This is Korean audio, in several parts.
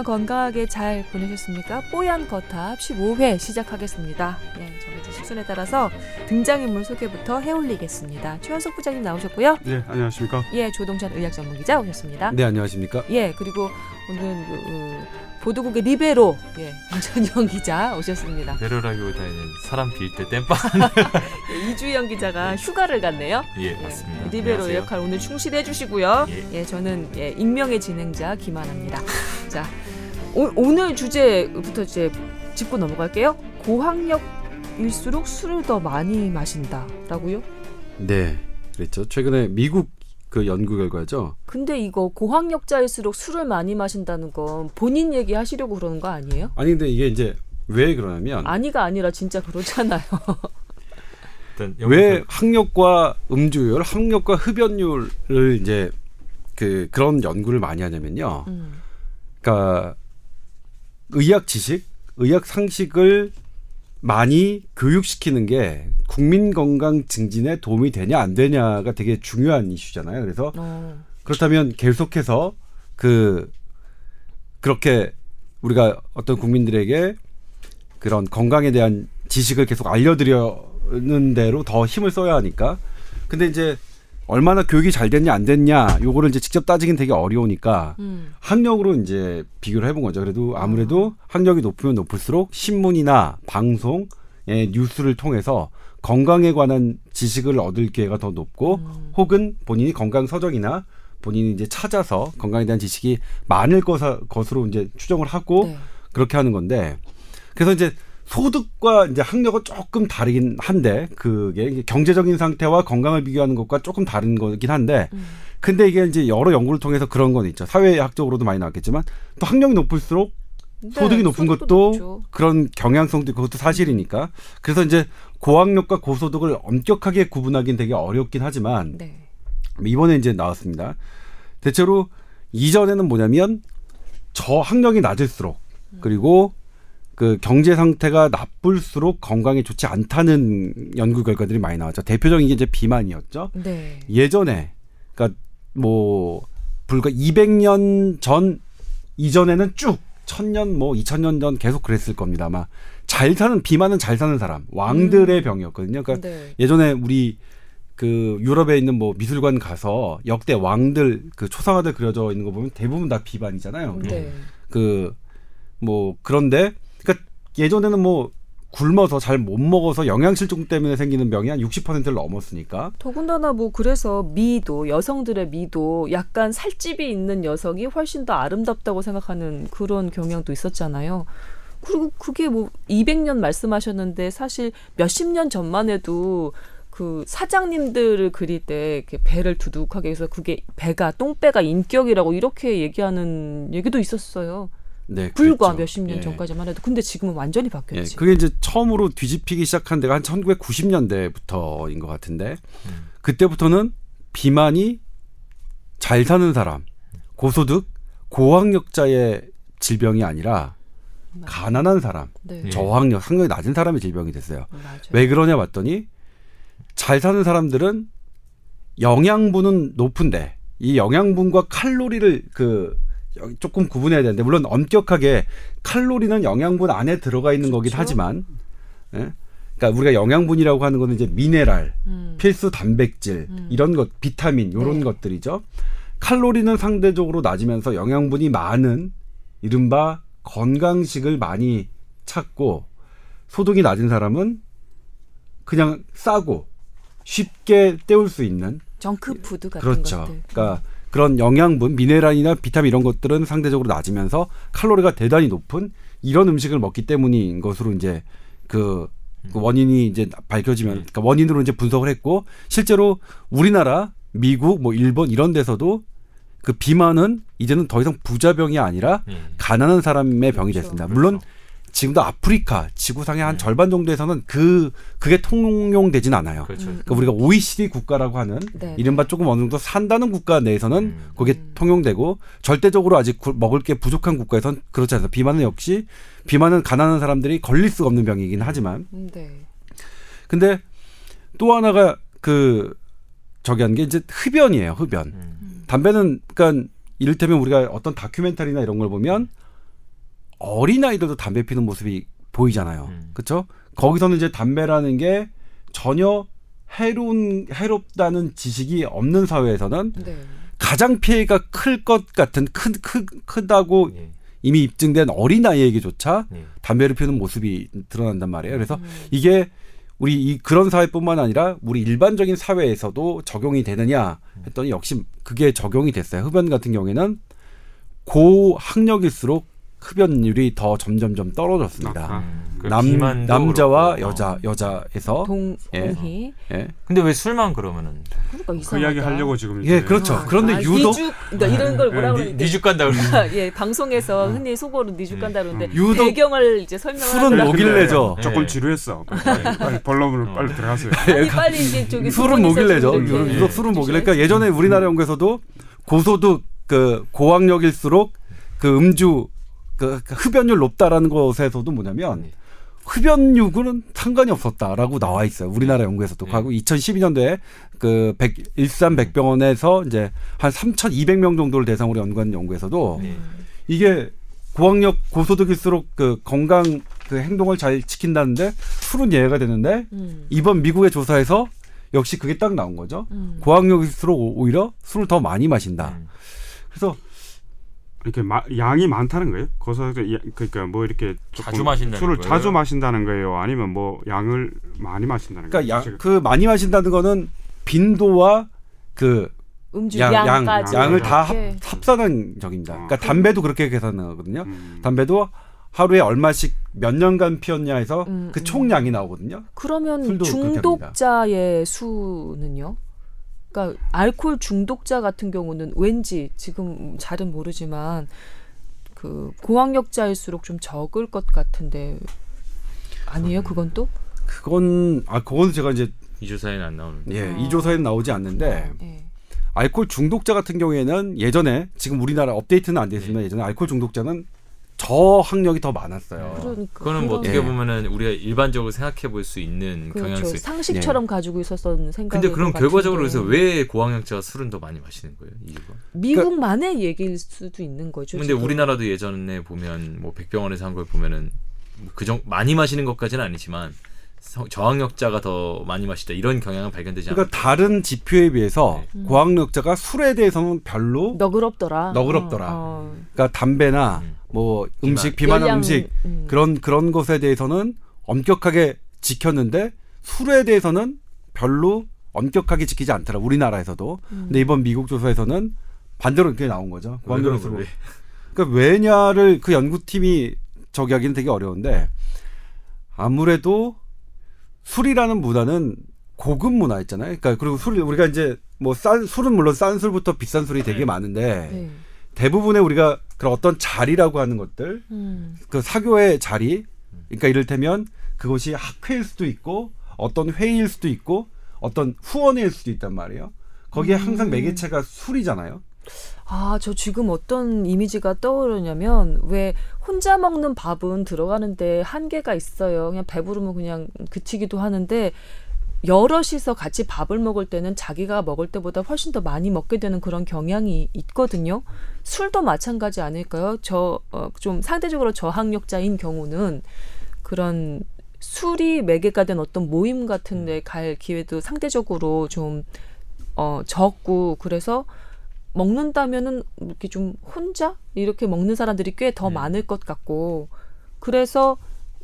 그동안 건강하게 잘 보내셨습니까? 뽀얀 거탑 15회 시작하겠습니다. 네, 정해진 시순에 따라서 등장인물 소개부터 해올리겠습니다. 최현석 부장님 나오셨고요. 네, 안녕하십니까? 예, 조동찬 의학 전문 기자 오셨습니다. 네, 안녕하십니까? 예, 그리고 오늘은 그, 그 보도국의 리베로 예, 김천영 기자 오셨습니다. 베러라기보다는 사람 빌 때 땜빵. 예, 이주영 기자가 휴가를 갔네요. 예, 맞습니다. 예, 리베로 안녕하세요. 역할 오늘 충실해 주시고요. 예. 예, 저는 예, 익명의 진행자 김하나입니다. 자, 오, 오늘 주제부터 이제 짚고 넘어갈게요. 고학력일수록 술을 더 많이 마신다라고요? 네, 그랬죠. 최근에 미국 그 연구 결과죠. 근데 이거 고학력자일수록 술을 많이 마신다는 건 본인 얘기 하시려고 그러는 거 아니에요? 아니 근데 이게 이제 왜 그러냐면 아니가 아니라 진짜 그렇잖아요. 일단 왜 학력과 음주율, 학력과 흡연율을 이제 그 그런 연구를 많이 하냐면요. 음. 그러니까 의학 지식, 의학 상식을 많이 교육시키는 게 국민 건강 증진에 도움이 되냐 안 되냐가 되게 중요한 이슈잖아요. 그래서 어. 그렇다면 계속해서 그 그렇게 우리가 어떤 국민들에게 그런 건강에 대한 지식을 계속 알려드리는 대로 더 힘을 써야 하니까 근데 이제 얼마나 교육이 잘 됐냐 안 됐냐 요거를 이제 직접 따지긴 되게 어려우니까 음. 학력으로 이제 비교를 해본 거죠. 그래도 아무래도 학력이 높으면 높을수록 신문이나 방송, 의 뉴스를 통해서 건강에 관한 지식을 얻을 기회가 더 높고 음. 혹은 본인이 건강 서적이나 본인이 이제 찾아서 건강에 대한 지식이 많을 것으로 이제 추정을 하고 네. 그렇게 하는 건데 그래서 이제 소득과 이제 학력은 조금 다르긴 한데 그게 경제적인 상태와 건강을 비교하는 것과 조금 다른 거긴 한데 음. 근데 이게 이제 여러 연구를 통해서 그런 건 있죠. 사회학적으로도 많이 나왔겠지만 또 학력이 높을수록 네, 소득이 높은 것도 높죠. 그런 경향성도 그것도 사실이니까 그래서 이제 고학력과 고소득을 엄격하게 구분하기는 되게 어렵긴 하지만 네. 이번에 이제 나왔습니다. 대체로 이전에는 뭐냐면 저 학력이 낮을수록 그리고 그 경제 상태가 나쁠수록 건강에 좋지 않다는 연구 결과들이 많이 나왔죠. 대표적인 게 이제 비만이었죠. 네. 예전에 그러니까 뭐 불과 200년 전 이전에는 쭉 천년 뭐 2000년 전 계속 그랬을 겁니다. 아마 잘 사는 비만은 잘 사는 사람 왕들의 병이었거든요. 그러니까 네. 예전에 우리 그 유럽에 있는 뭐 미술관 가서 역대 왕들 그 초상화들 그려져 있는 거 보면 대부분 다 비만이잖아요. 네. 그뭐 그런데 예전에는 뭐 굶어서 잘 못 먹어서 영양실종 때문에 생기는 병이 한 60%를 넘었으니까 더군다나 뭐 그래서 미도 여성들의 미도 약간 살집이 있는 여성이 훨씬 더 아름답다고 생각하는 그런 경향도 있었잖아요. 그리고 그게 뭐 200년 말씀하셨는데 사실 몇십 년 전만 해도 그 사장님들을 그릴 때 이렇게 배를 두둑하게 해서 그게 배가 똥배가 인격이라고 이렇게 얘기하는 얘기도 있었어요. 네, 불과 그랬죠. 몇십 년 예. 전까지만 해도 근데 지금은 완전히 예, 바뀌었지. 그게 이제 처음으로 뒤집히기 시작한 데가 한 1990년대부터인 것 같은데 음. 그때부터는 비만이 잘 사는 사람, 고소득, 고학력자의 질병이 아니라 가난한 사람, 네. 예. 저학력, 학력이 낮은 사람의 질병이 됐어요. 맞아요. 왜 그러냐 봤더니 잘 사는 사람들은 영양분은 높은데 이 영양분과 칼로리를 그 조금 구분해야 되는데 물론 엄격하게 칼로리는 영양분 안에 들어가 있는 거긴 그렇죠. 하지만 예? 그러니까 우리가 영양분이라고 하는 거는 이제 미네랄, 음. 필수 단백질 음. 이런 것, 비타민 이런 네. 것들이죠. 칼로리는 상대적으로 낮으면서 영양분이 많은 이른바 건강식을 많이 찾고 소득이 낮은 사람은 그냥 싸고 쉽게 때울 수 있는 정크푸드 같은 그렇죠. 것들. 그러니까 그런 영양분, 미네랄이나 비타민 이런 것들은 상대적으로 낮으면서 칼로리가 대단히 높은 이런 음식을 먹기 때문인 것으로 이제 그, 그 원인이 이제 밝혀지면 그러니까 원인으로 이제 분석을 했고 실제로 우리나라, 미국, 뭐 일본 이런 데서도 그 비만은 이제는 더 이상 부자병이 아니라 음. 가난한 사람의 병이 그렇죠. 됐습니다. 물론 지금도 아프리카 지구상의 한 절반 정도에서는 그 그게 통용되진 않아요. 그렇죠. 음. 그러니까 우리가 OECD 국가라고 하는 네. 이른바 조금 어느 정도 산다는 국가 내에서는 음. 그게 음. 통용되고 절대적으로 아직 구- 먹을 게 부족한 국가에선 그렇지 않아요. 비만은 역시 비만은 가난한 사람들이 걸릴 수가 없는 병이긴 하지만 음, 네. 근데 또 하나가 그 저기 한 게 이제 흡연이에요. 흡연. 음. 담배는 그러니까 이를테면 우리가 어떤 다큐멘터리나 이런 걸 보면 어린 아이들도 담배 피는 모습이 보이잖아요. 음. 그렇죠? 거기서는 이제 담배라는 게 전혀 해로운 해롭다는 지식이 없는 사회에서는 네. 가장 피해가 클 것 같은 큰 크, 크다고 예. 이미 입증된 어린 아이에게조차 예. 담배를 피우는 모습이 드러난단 말이에요. 그래서 음. 이게 우리 이 그런 사회뿐만 아니라 우리 일반적인 사회에서도 적용이 되느냐 했더니 역시 그게 적용이 됐어요. 흡연 같은 경우에는 고학력일수록 흡연율이 더 점점점 떨어졌습니다. 아, 음, 그남 남자와. 여자 어. 여자에서 동 예. 동희. 예, 근데 왜 술만 그러면은 그러니까 그 이상하다. 이야기 하려고 지금 예 그렇죠. 아, 그런데 아, 유독 니죽, 그러니까 이런 걸 뭐라 예, 그러는데 니죽 간다 그러면 예 방송에서 흔히 속어로 니죽 간다 그러는데 음. 유독 배경을 이제 설명을 술은. 목일내죠. 네. 조금 지루했어. 빨리, 본론으로 어. 빨리 들어가세요. 아니 빨리 이제 저기 두 술은. 좀 유독 술은. 해주셔야지. 그러니까 예전에 우리나라 연구에서도 고소득 그 고학력일수록 그 음주 그 흡연율 높다라는 것에서도 뭐냐면 네. 흡연율은 상관이 없었다라고 나와 있어요. 우리나라 연구에서도. 네. 하고 2012년도에 그 백, 일산 백병원에서 이제 한 3,200명 정도를 대상으로 연구한 연구에서도 네. 이게 고학력 고소득일수록 그 건강 그 행동을 잘 지킨다는데 술은 예외가 되는데 음. 이번 미국의 조사에서 역시 그게 딱 나온 거죠. 음. 고학력일수록 오- 오히려 술을 더 많이 마신다. 음. 그래서 이렇게 마, 양이 많다는 거예요? 야- 그러니까 뭐 이렇게 조금 자주 마신다는 술을 거예요? 자주 마신다는 거예요? 아니면 뭐 양을 많이 마신다는 그러니까 거예요? 양, 그 많이 마신다는 거는 빈도와 그 음주 양, 양, 양까지 양을 다 합, 이렇게. 합산한 적입니다. 그러니까 아. 담배도 그렇게 계산하거든요. 음. 담배도 하루에 얼마씩 몇 년간 피웠냐 해서 음, 그 음. 총량이 나오거든요. 그러면. 중독자의 수는요? 그러니까 알코올 중독자 같은 경우는 왠지 지금 잘은 모르지만 그 고학력자일수록 좀 적을 것 같은데 아니에요? 그건 또? 그건 아 그건 제가 이제 이 조사에는 안 나오는데. 예, 어. 이 조사에는 나오지 않는데 예. 알코올 중독자 같은 경우에는 예전에 지금 우리나라 업데이트는 안돼 있으면 예전에 알코올 중독자는 저 학력이 더 많았어요. 그러니까 그거는 뭐 어떻게 예. 보면은 우리가 일반적으로 생각해 볼 수 있는 그렇죠. 경향성. 상식처럼 가지고 있었던 생각이 근데 그럼 결과적으로 그래서 왜 고학력자가 술은 더 많이 마시는 거예요? 이유가? 미국만의 얘기일 수도 있는 거죠. 근데 지금. 우리나라도 예전에 보면 뭐 백병원에서 한 걸 보면은 뭐 그정 많이 마시는 것까지는 아니지만 성- 저학력자가 더 많이 마시다 이런 경향은 발견되지 않아요. 그러니까 다른 지표에 비해서 네. 고학력자가 술에 대해서는 별로 너그럽더라. 너그럽더라. 어, 어. 그러니까 담배나 음. 뭐 비만. 음식 비만한 열량, 음식 음. 그런 그런 것에 대해서는 엄격하게 지켰는데 술에 대해서는 별로 엄격하게 지키지 않더라 우리나라에서도. 음. 근데 이번 미국 조사에서는 반대로 이렇게 나온 거죠. 고학력수로. 거예요? 그러니까 왜냐를 그 연구팀이 저기 하기는 되게 어려운데 아무래도 술이라는 문화는 고급 문화 있잖아요. 그러니까 그리고 술 우리가 이제 뭐 싼 술은 물론 싼 술부터 비싼 술이 되게 많은데 네. 대부분의 우리가 그런 어떤 자리라고 하는 것들 음. 그 사교의 자리 그러니까 이를테면 그것이 학회일 수도 있고 어떤 회의일 수도 있고 어떤 후원회일 수도 있단 말이에요. 거기에 항상 음. 매개체가 술이잖아요. 아, 저 지금 어떤 이미지가 떠오르냐면 왜 혼자 먹는 밥은 들어가는데 한계가 있어요. 그냥 배부르면 그냥 그치기도 하는데 여럿이서 같이 밥을 먹을 때는 자기가 먹을 때보다 훨씬 더 많이 먹게 되는 그런 경향이 있거든요. 술도 마찬가지 아닐까요? 저좀 상대적으로 저학력자인 경우는 그런 술이 매개가 된 어떤 모임 같은 데 갈 기회도 상대적으로 좀 어, 적고 그래서 먹는다면은 이렇게 좀 혼자 이렇게 먹는 사람들이 꽤더 음. 많을 것 같고 그래서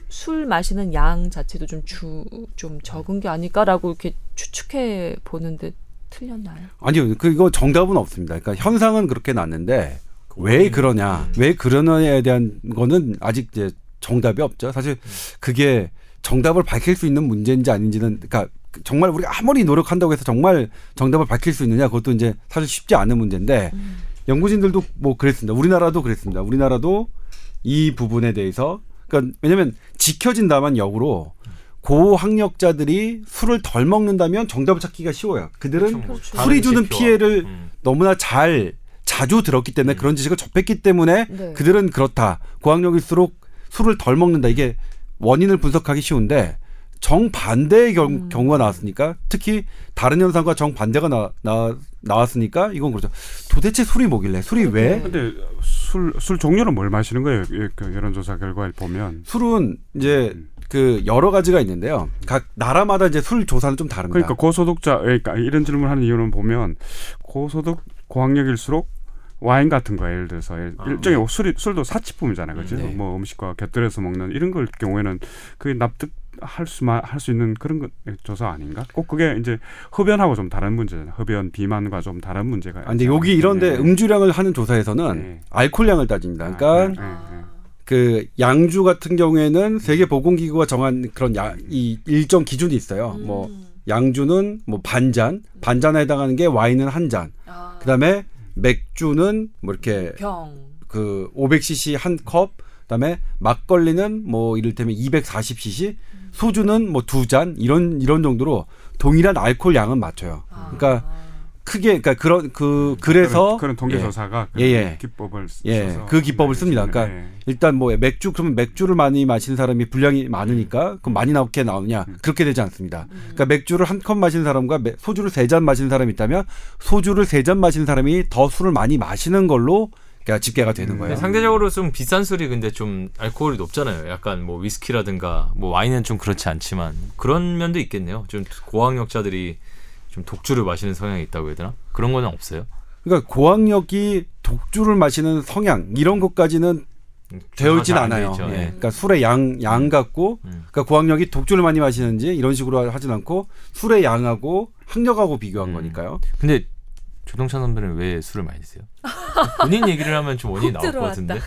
술 마시는 양 자체도 좀 주 좀 적은 게 아닐까라고 이렇게 추측해 보는데 틀렸나요? 아니요, 그 이거 정답은 없습니다. 그러니까 현상은 그렇게 났는데 왜 그러냐, 음. 왜 그러냐에 대한 거는 아직 이제 정답이 없죠. 사실 그게 정답을 밝힐 수 있는 문제인지 아닌지는, 그러니까 정말 우리가 아무리 노력한다고 해서 정말 정답을 밝힐 수 있느냐, 그것도 이제 사실 쉽지 않은 문제인데 음. 연구진들도 뭐 그랬습니다. 우리나라도 그랬습니다. 우리나라도 이 부분에 대해서, 그러니까 왜냐하면 지켜진다면 역으로 고학력자들이 술을 덜 먹는다면 정답을 찾기가 쉬워요. 그들은 그렇죠. 다른 술이 주는. 피해를 음. 너무나 잘 자주 들었기 때문에 음. 그런 지식을 접했기 때문에 네. 그들은 그렇다. 고학력일수록 술을 덜 먹는다. 이게 원인을 분석하기 쉬운데 정반대의 경, 음. 경우가 나왔으니까 특히 다른 현상과 정반대가 나, 나, 나왔으니까 이건 그렇죠. 도대체 술이 뭐길래 술이 왜? 네. 근데 술, 술 종류는 뭘 마시는 거예요? 이- 그 여론조사 결과를 보면. 술은 이제 그 여러 가지가 있는데요. 각 나라마다 이제 술 조사는 좀 다릅니다. 그러니까 고소득자, 그러니까 이런 질문하는 이유는 보면 고소득 고학력일수록 와인 같은 거 예를 들어서 일- 아, 일종의 술이 술도 사치품이잖아요, 그렇죠? 네. 뭐 음식과 곁들여서 먹는 이런 걸 경우에는 그게 납득 할 수만 할 수 있는 그런 것 조사 아닌가? 꼭 그게 이제 흡연하고 좀 다른 문제잖아요. 흡연 비만과 좀 다른 문제가. 아, 근데. 여기 이런데 네. 음주량을 하는 조사에서는 네. 알코올량을 따집니다. 그러니까 아, 네, 네, 네. 그 양주 같은 경우에는 세계 보건기구가 정한 그런 야, 이 일정 기준이 있어요. 음. 뭐 양주는 뭐 반잔, 반잔에 해당하는 게 와인은 한 잔. 아, 그다음에 맥주는 뭐 이렇게 병. 그 500cc 한 컵, 그다음에 막걸리는 뭐 이를테면 240cc, 소주는 뭐 두 잔 이런 이런 정도로 동일한 알코올 양은 맞춰요. 아. 그러니까 크게 그러니까 그런 그 그래서 그런, 그런 통계 예. 조사가 예, 예. 기법을 예, 써서 그 기법을 씁니다. 네, 그러니까 네. 일단 뭐 맥주 그러면 맥주를 많이 마시는 사람이 분량이 많으니까 그럼 많이 나오게 나오냐 그렇게 되지 않습니다. 그러니까 맥주를 한 컵 마시는 사람과 맥- 소주를 세 잔 마시는 사람이 있다면 소주를 세 잔 마시는 사람이 더 술을 많이 마시는 걸로 그러니까 집계가 되는 음. 거예요. 상대적으로 좀 비싼 술이 근데 좀 알코올이 높잖아요. 약간 뭐 위스키라든가 뭐 와인은 좀 그렇지 않지만 그런 면도 있겠네요. 좀 고학력자들이 좀 독주를 마시는 성향이 있다고 해야 되나? 그런 건 없어요. 그러니까 고학력이 독주를 마시는 성향 이런 것까지는 되어있진 조사가 안 않아요. 예. 예. 그러니까 술의 양, 양 같고, 음. 그러니까 고학력이 독주를 많이 마시는지 이런 식으로 하진 않고 술의 양하고 학력하고 비교한 음. 거니까요. 근데 조동찬 선배는 왜 술을 많이 드세요? 본인 얘기를 하면 좀 원인이 훅 나올 것 같은데.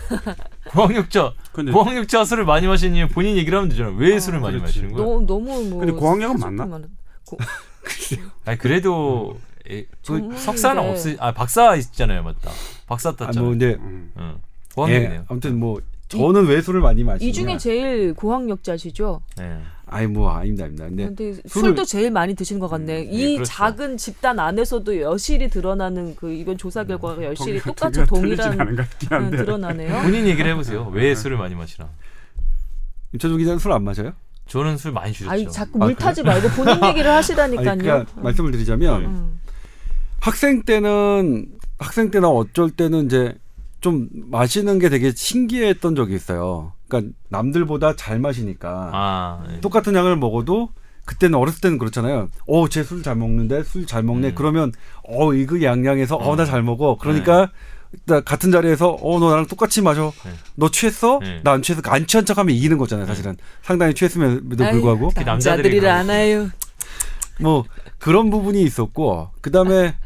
고학력자, 근데 고학력자 술을 많이 마시는 이유 본인 얘기를 하면 되잖아. 왜 술을 많이 그렇지. 마시는 거야? 너무 너무 뭐. 근데 고학력은 맞나? 많은- 고- 아니 그래도 에, 그. 석사는 없으, 아 박사 있잖아요, 맞다. 박사 아, 땄잖아요. 뭐 근데 음. 응. 예, 고학력이네요. 아무튼 뭐 저는 왜 술을 많이 마시냐? 이 중에 제일 고학력자시죠. 네. 아니 뭐 아닙니다, 아닙니다. 근데 근데 술을- 술도 제일 많이 드시는 것 같네. 이 그렇죠. 작은 집단 안에서도 여실히 드러나는 그 이번 조사 결과가 여실히 통계가 똑같이 동일한 한데. 드러나네요. 본인 얘기를 해보세요. 왜 술을 많이 마시나? 임철종 기자는 술 안 마셔요? 저는 술 많이 줄였죠. 아니 자꾸 아, 물 타지 말고 본인 얘기를 하시다니까요. 아니, 그러니까 말씀을 드리자면 음. 학생 때는 학생 때나 어쩔 때는 이제 좀 마시는 게 되게 신기했던 적이 있어요. 그러니까 남들보다 잘 마시니까 아, 네. 똑같은 양을 먹어도 그때는 어렸을 때는 그렇잖아요. 어, 쟤 술 잘 먹는데 술 잘 먹네. 음. 그러면 어, 이거 양양해서 어, 어. 나 잘 먹어. 그러니까 나 같은 자리에서 어, 너 나랑 똑같이 마셔. 네. 너 취했어? 네. 나안 취해서 안 취한 척하면 이기는 거잖아요. 사실은 상당히 취했음에도 아유, 불구하고 남자들이 않아요. 뭐 그런 부분이 있었고 그 다음에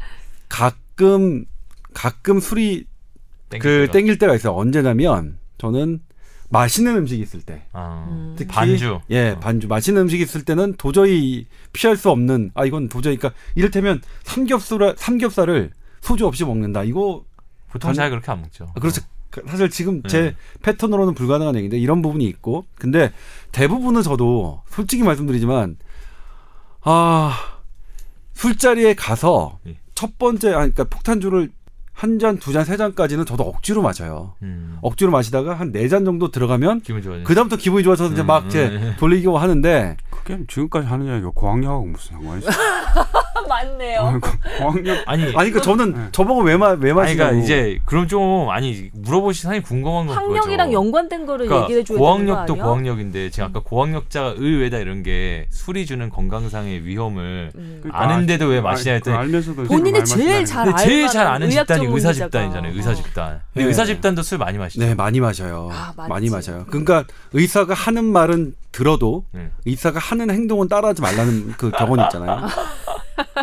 가끔 가끔 술이 땡길 그 때가. 땡길 때가 있어요. 언제냐면 저는 맛있는 음식이 있을 때. 아, 음. 특히 반주. 예, 어. 반주. 맛있는 음식이 있을 때는 도저히 피할 수 없는 아 이건 도저히 그러니까 이를테면 삼겹살 삼겹살을 소주 없이 먹는다. 이거 보통 잘 그렇게 안 먹죠. 아, 그렇죠. 그- 사실 지금 제 네. 패턴으로는 불가능한 얘기인데 이런 부분이 있고 근데 대부분은 저도 솔직히 말씀드리지만 아 술자리에 가서 예. 첫 번째 아 그러니까 폭탄주를 한 잔, 두 잔, 세 잔까지는 저도 억지로 마셔요. 음. 억지로 마시다가 한 네 잔 정도 들어가면. 그다음부터 기분이 좋아서 이제 음, 막 이제 음. 돌리고 하는데 그게 지금까지 하는 이야기가 고학력하고 무슨 상관이 있어? 맞네요. 고학력 아니, 아니 그러니까 저는 네. 저보고 왜마왜 아니 마시냐고 그러니까 이제 그럼 좀 아니 물어보시 상당히 궁금한 건 학력이랑 그거죠. 연관된 거를 그러니까 얘기해 줘야 되는 거 고학력도? 고학력인데 지금 아까 고학력자가 의외다 이런 게 술이 주는 건강상의 위험을 음. 그러니까 아는데도 왜 아, 마시냐 그 했더니 알면서도 본인이 제일 잘 근데 알 제일 잘 아는 집단이 의사. 집단이잖아요. 의사 어. 집단. 근데 네. 의사 집단도 술 많이 마시죠. 네 많이 마셔요. 아. 많이 마셔요. 그러니까 의사가 하는 말은 들어도 네. 의사가 하는 행동은 따라하지 말라는 그 격언 있잖아요.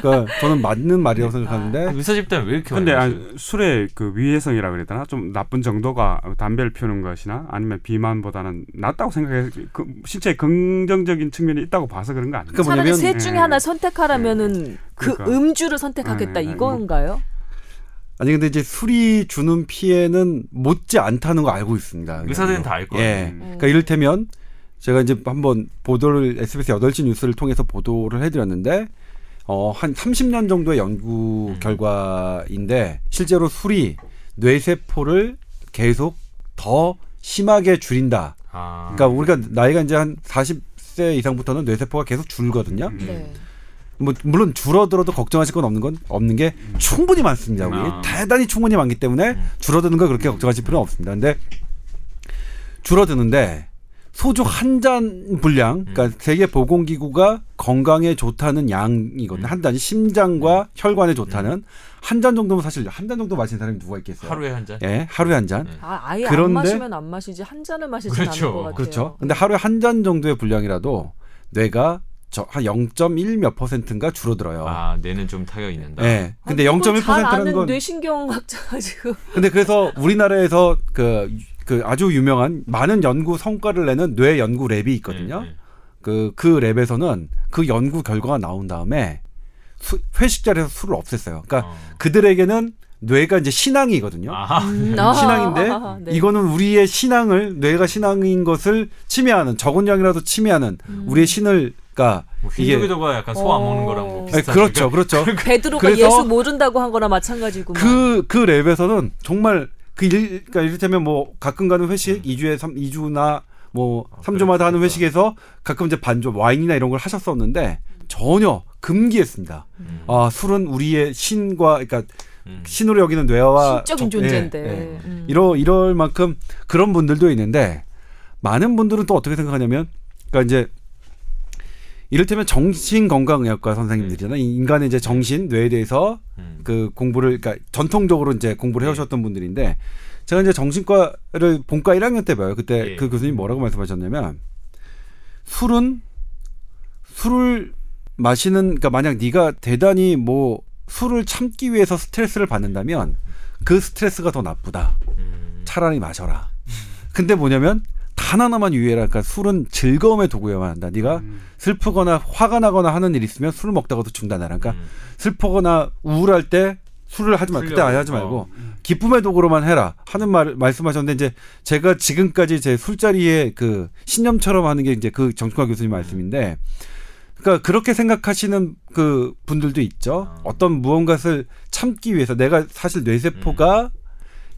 그러니까 저는 맞는 말이라고 생각하는데 의사 집단 왜 이렇게 근데 아, 마셔요? 술의 그 위해성이라 그랬더나 좀 나쁜 정도가 담배를 피우는 것이나 아니면 비만보다는 낫다고 생각해 그 실제 긍정적인 측면이 있다고 봐서 그런 거 아니에요? 그러니까 차라리 뭐냐면- 셋 중에 예. 하나 선택하라면은 그 그러니까. 음주를 선택하겠다 예, 예, 이건가요? 아니 근데 이제 술이 주는 피해는 못지 않다는 거 알고 있습니다. 의사들은 다 알 거예요. 예. 음. 그러니까 이를테면 제가 이제 한번 보도를 SBS 8시 뉴스를 통해서 보도를 해드렸는데 어, 한 30년 정도의 연구 음. 결과인데 실제로 술이 뇌세포를 계속 더 심하게 줄인다. 아. 그러니까 우리가 나이가 이제 한 40세 이상부터는 뇌세포가 계속 줄거든요. 음. 네. 뭐 물론 줄어들어도 걱정하실 건 없는 건 없는 게 충분히 많습니다. 우리 아. 대단히 충분히 많기 때문에 줄어드는 거 그렇게 걱정하실 필요는 없습니다. 근데 줄어드는데 소주 한 잔 분량, 그러니까 세계 보건기구가 건강에 좋다는 양이거든요. 한 잔이 심장과 혈관에 좋다는 한잔 정도면 사실 한 잔 정도 마시는 사람이 누가 있겠어요? 하루에 한 잔. 예, 하루에 한 잔. 네. 아, 아예 그런데- 안 마시면 안 마시지 한 잔을 마시진 그렇죠. 않는 것 같아요. 그렇죠. 근데 하루에 한 잔 정도의 분량이라도 뇌가 저한0.1몇 퍼센트인가 줄어들어요. 아, 뇌는 좀 타격이 있는다. 예. 근데 아니, 그걸 0.1잘 퍼센트라는 아는 건 뇌신경학자가 지금 근데 그래서 우리나라에서 그, 그 아주 유명한 많은 연구 성과를 내는 뇌 연구 랩이 있거든요. 네, 네. 그, 그 랩에서는 그 연구 결과가 나온 다음에 수- 회식 자리에서 술을 없앴어요. 그러니까 어. 그들에게는 뇌가 이제 신앙이거든요. 아, 음, 아, 신앙인데 네. 이거는 우리의 신앙을 뇌가 신앙인 것을 침해하는 적은 양이라도 침해하는 음. 우리의 신을 그러니까 뭐 이게 흰둥이도가 약간 소 안 먹는 어. 거랑 뭐 예, 비슷한 그렇죠, 그렇죠. 베드로가 예수 모른다고 한 거나 마찬가지고 그, 그 랩에서는 정말 그 일, 그러니까 이를테면 뭐 가끔 가는 회식 이 2주에 3, 2주나 뭐 아, 3주마다 하는 그렇겠다. 회식에서 가끔 이제 반주 와인이나 이런 걸 하셨었는데 전혀 금기했습니다. 음. 아, 술은 우리의 신과 그러니까 음. 신으로 여기는 뇌와 신적인 정- 존재인데 예, 예. 음. 이러 이럴 만큼 그런 분들도 있는데 많은 분들은 또 어떻게 생각하냐면 그러니까 이제 이를테면 정신건강의학과 선생님들이잖아요. 인간의 이제 정신, 뇌에 대해서 음. 그 공부를 그러니까 전통적으로 이제 공부를 해오셨던 분들인데 제가 이제 정신과를 본과 1학년 때 봐요. 그때 예. 그 교수님 뭐라고 말씀하셨냐면 술은 술을 마시는 그러니까 만약 네가 대단히 뭐 술을 참기 위해서 스트레스를 받는다면 그 스트레스가 더 나쁘다. 음. 차라리 마셔라. 근데 뭐냐면 단 하나만 유의해라. 그러니까 술은 즐거움의 도구여야만 한다. 네가 음. 슬프거나 화가 나거나 하는 일 있으면 술을 먹다가도 중단하라. 그러니까 음. 슬프거나 우울할 때 술을 하지 마. 그때. 아예 하지 말고 어. 기쁨의 도구로만 해라 하는 말 말씀하셨는데 이제 제가 지금까지 제 술자리에 그 신념처럼 하는 게 이제 그 정충화 교수님 말씀인데 그러니까 그렇게 생각하시는 그 분들도 있죠. 아. 어떤 무언가를 참기 위해서 내가 사실 뇌세포가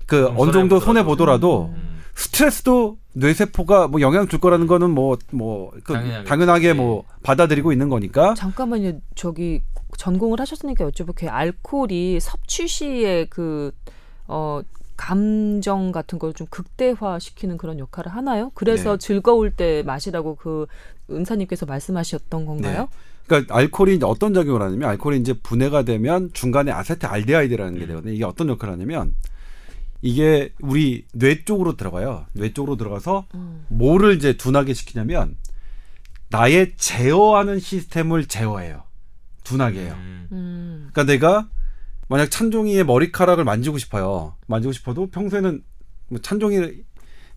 그좀 어느 정도 손해. 보더라도 음. 스트레스도 뇌세포가 뭐 영향 줄 거라는 거는 뭐뭐 당연하겠지. 당연하게 뭐 받아들이고 있는 거니까 잠깐만요. 저기 전공을 하셨으니까 여쭤볼게요. 알코올이 섭취 시에 그 어, 감정 같은 걸 좀 극대화 시키는 그런 역할을 하나요? 그래서 네. 즐거울 때 마시라고 그 은사님께서 말씀하셨던 건가요? 그러니까 알코올이 이제 어떤 작용을 하냐면 알코올이 이제 분해가 되면 중간에 아세트알데하이드라는 게 음. 되거든요. 이게 어떤 역할을 하냐면 이게 우리 뇌 쪽으로 들어가요. 뇌 쪽으로 들어가서 음. 뭐를 이제 둔하게 시키냐면 나의 제어하는 시스템을 제어해요. 둔하게 해요. 음. 음. 그러니까 내가 만약 찬종이의 머리카락을 만지고 싶어요. 만지고 싶어도 평소에는 뭐 찬종이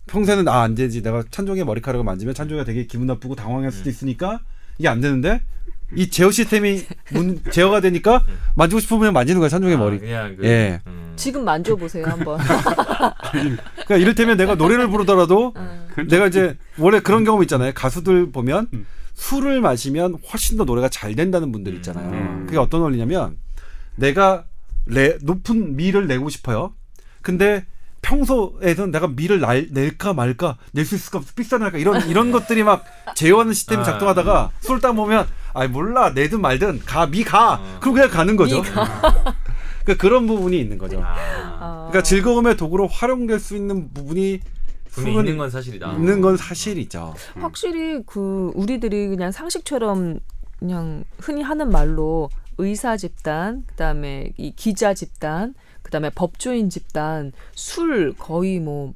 평소에는 아 안 되지. 내가 찬종이의 머리카락을 만지면 찬종이가 되게 기분 나쁘고 당황할 수도 있으니까 이게 안 되는데 이 제어 시스템이 문, 제어가 되니까 만지고 싶으면 만지는 거야 찬종의 아, 머리. 그냥 그, 예. 음. 지금 만져보세요 한번. 그러니까 이를테면 내가 노래를 부르더라도 음. 내가 이제 원래 그런 경험 있잖아요. 가수들 보면 음. 술을 마시면 훨씬 더 노래가 잘 된다는 분들 있잖아요. 음. 그게 어떤 원리냐면 내가 레, 높은 미를 내고 싶어요. 근데 평소에는 내가 미를 날, 낼까 말까 낼 수 있을까 삑사날까 이런 이런 것들이 막 제어하는 시스템이 아, 작동하다가 술딱 보면 아 몰라 내든 말든 가 미가 어. 그럼 그냥 가는 거죠. 미 그러니까 그런 부분이 있는 거죠. 아, 아. 그러니까 즐거움의 도구로 활용될 수 있는 부분이 있는 건 사실이다. 있는 건 사실이죠. 확실히 그 우리들이 그냥 상식처럼 그냥 흔히 하는 말로 의사 집단, 그다음에 이 기자 집단, 그다음에 법조인 집단 술 거의 뭐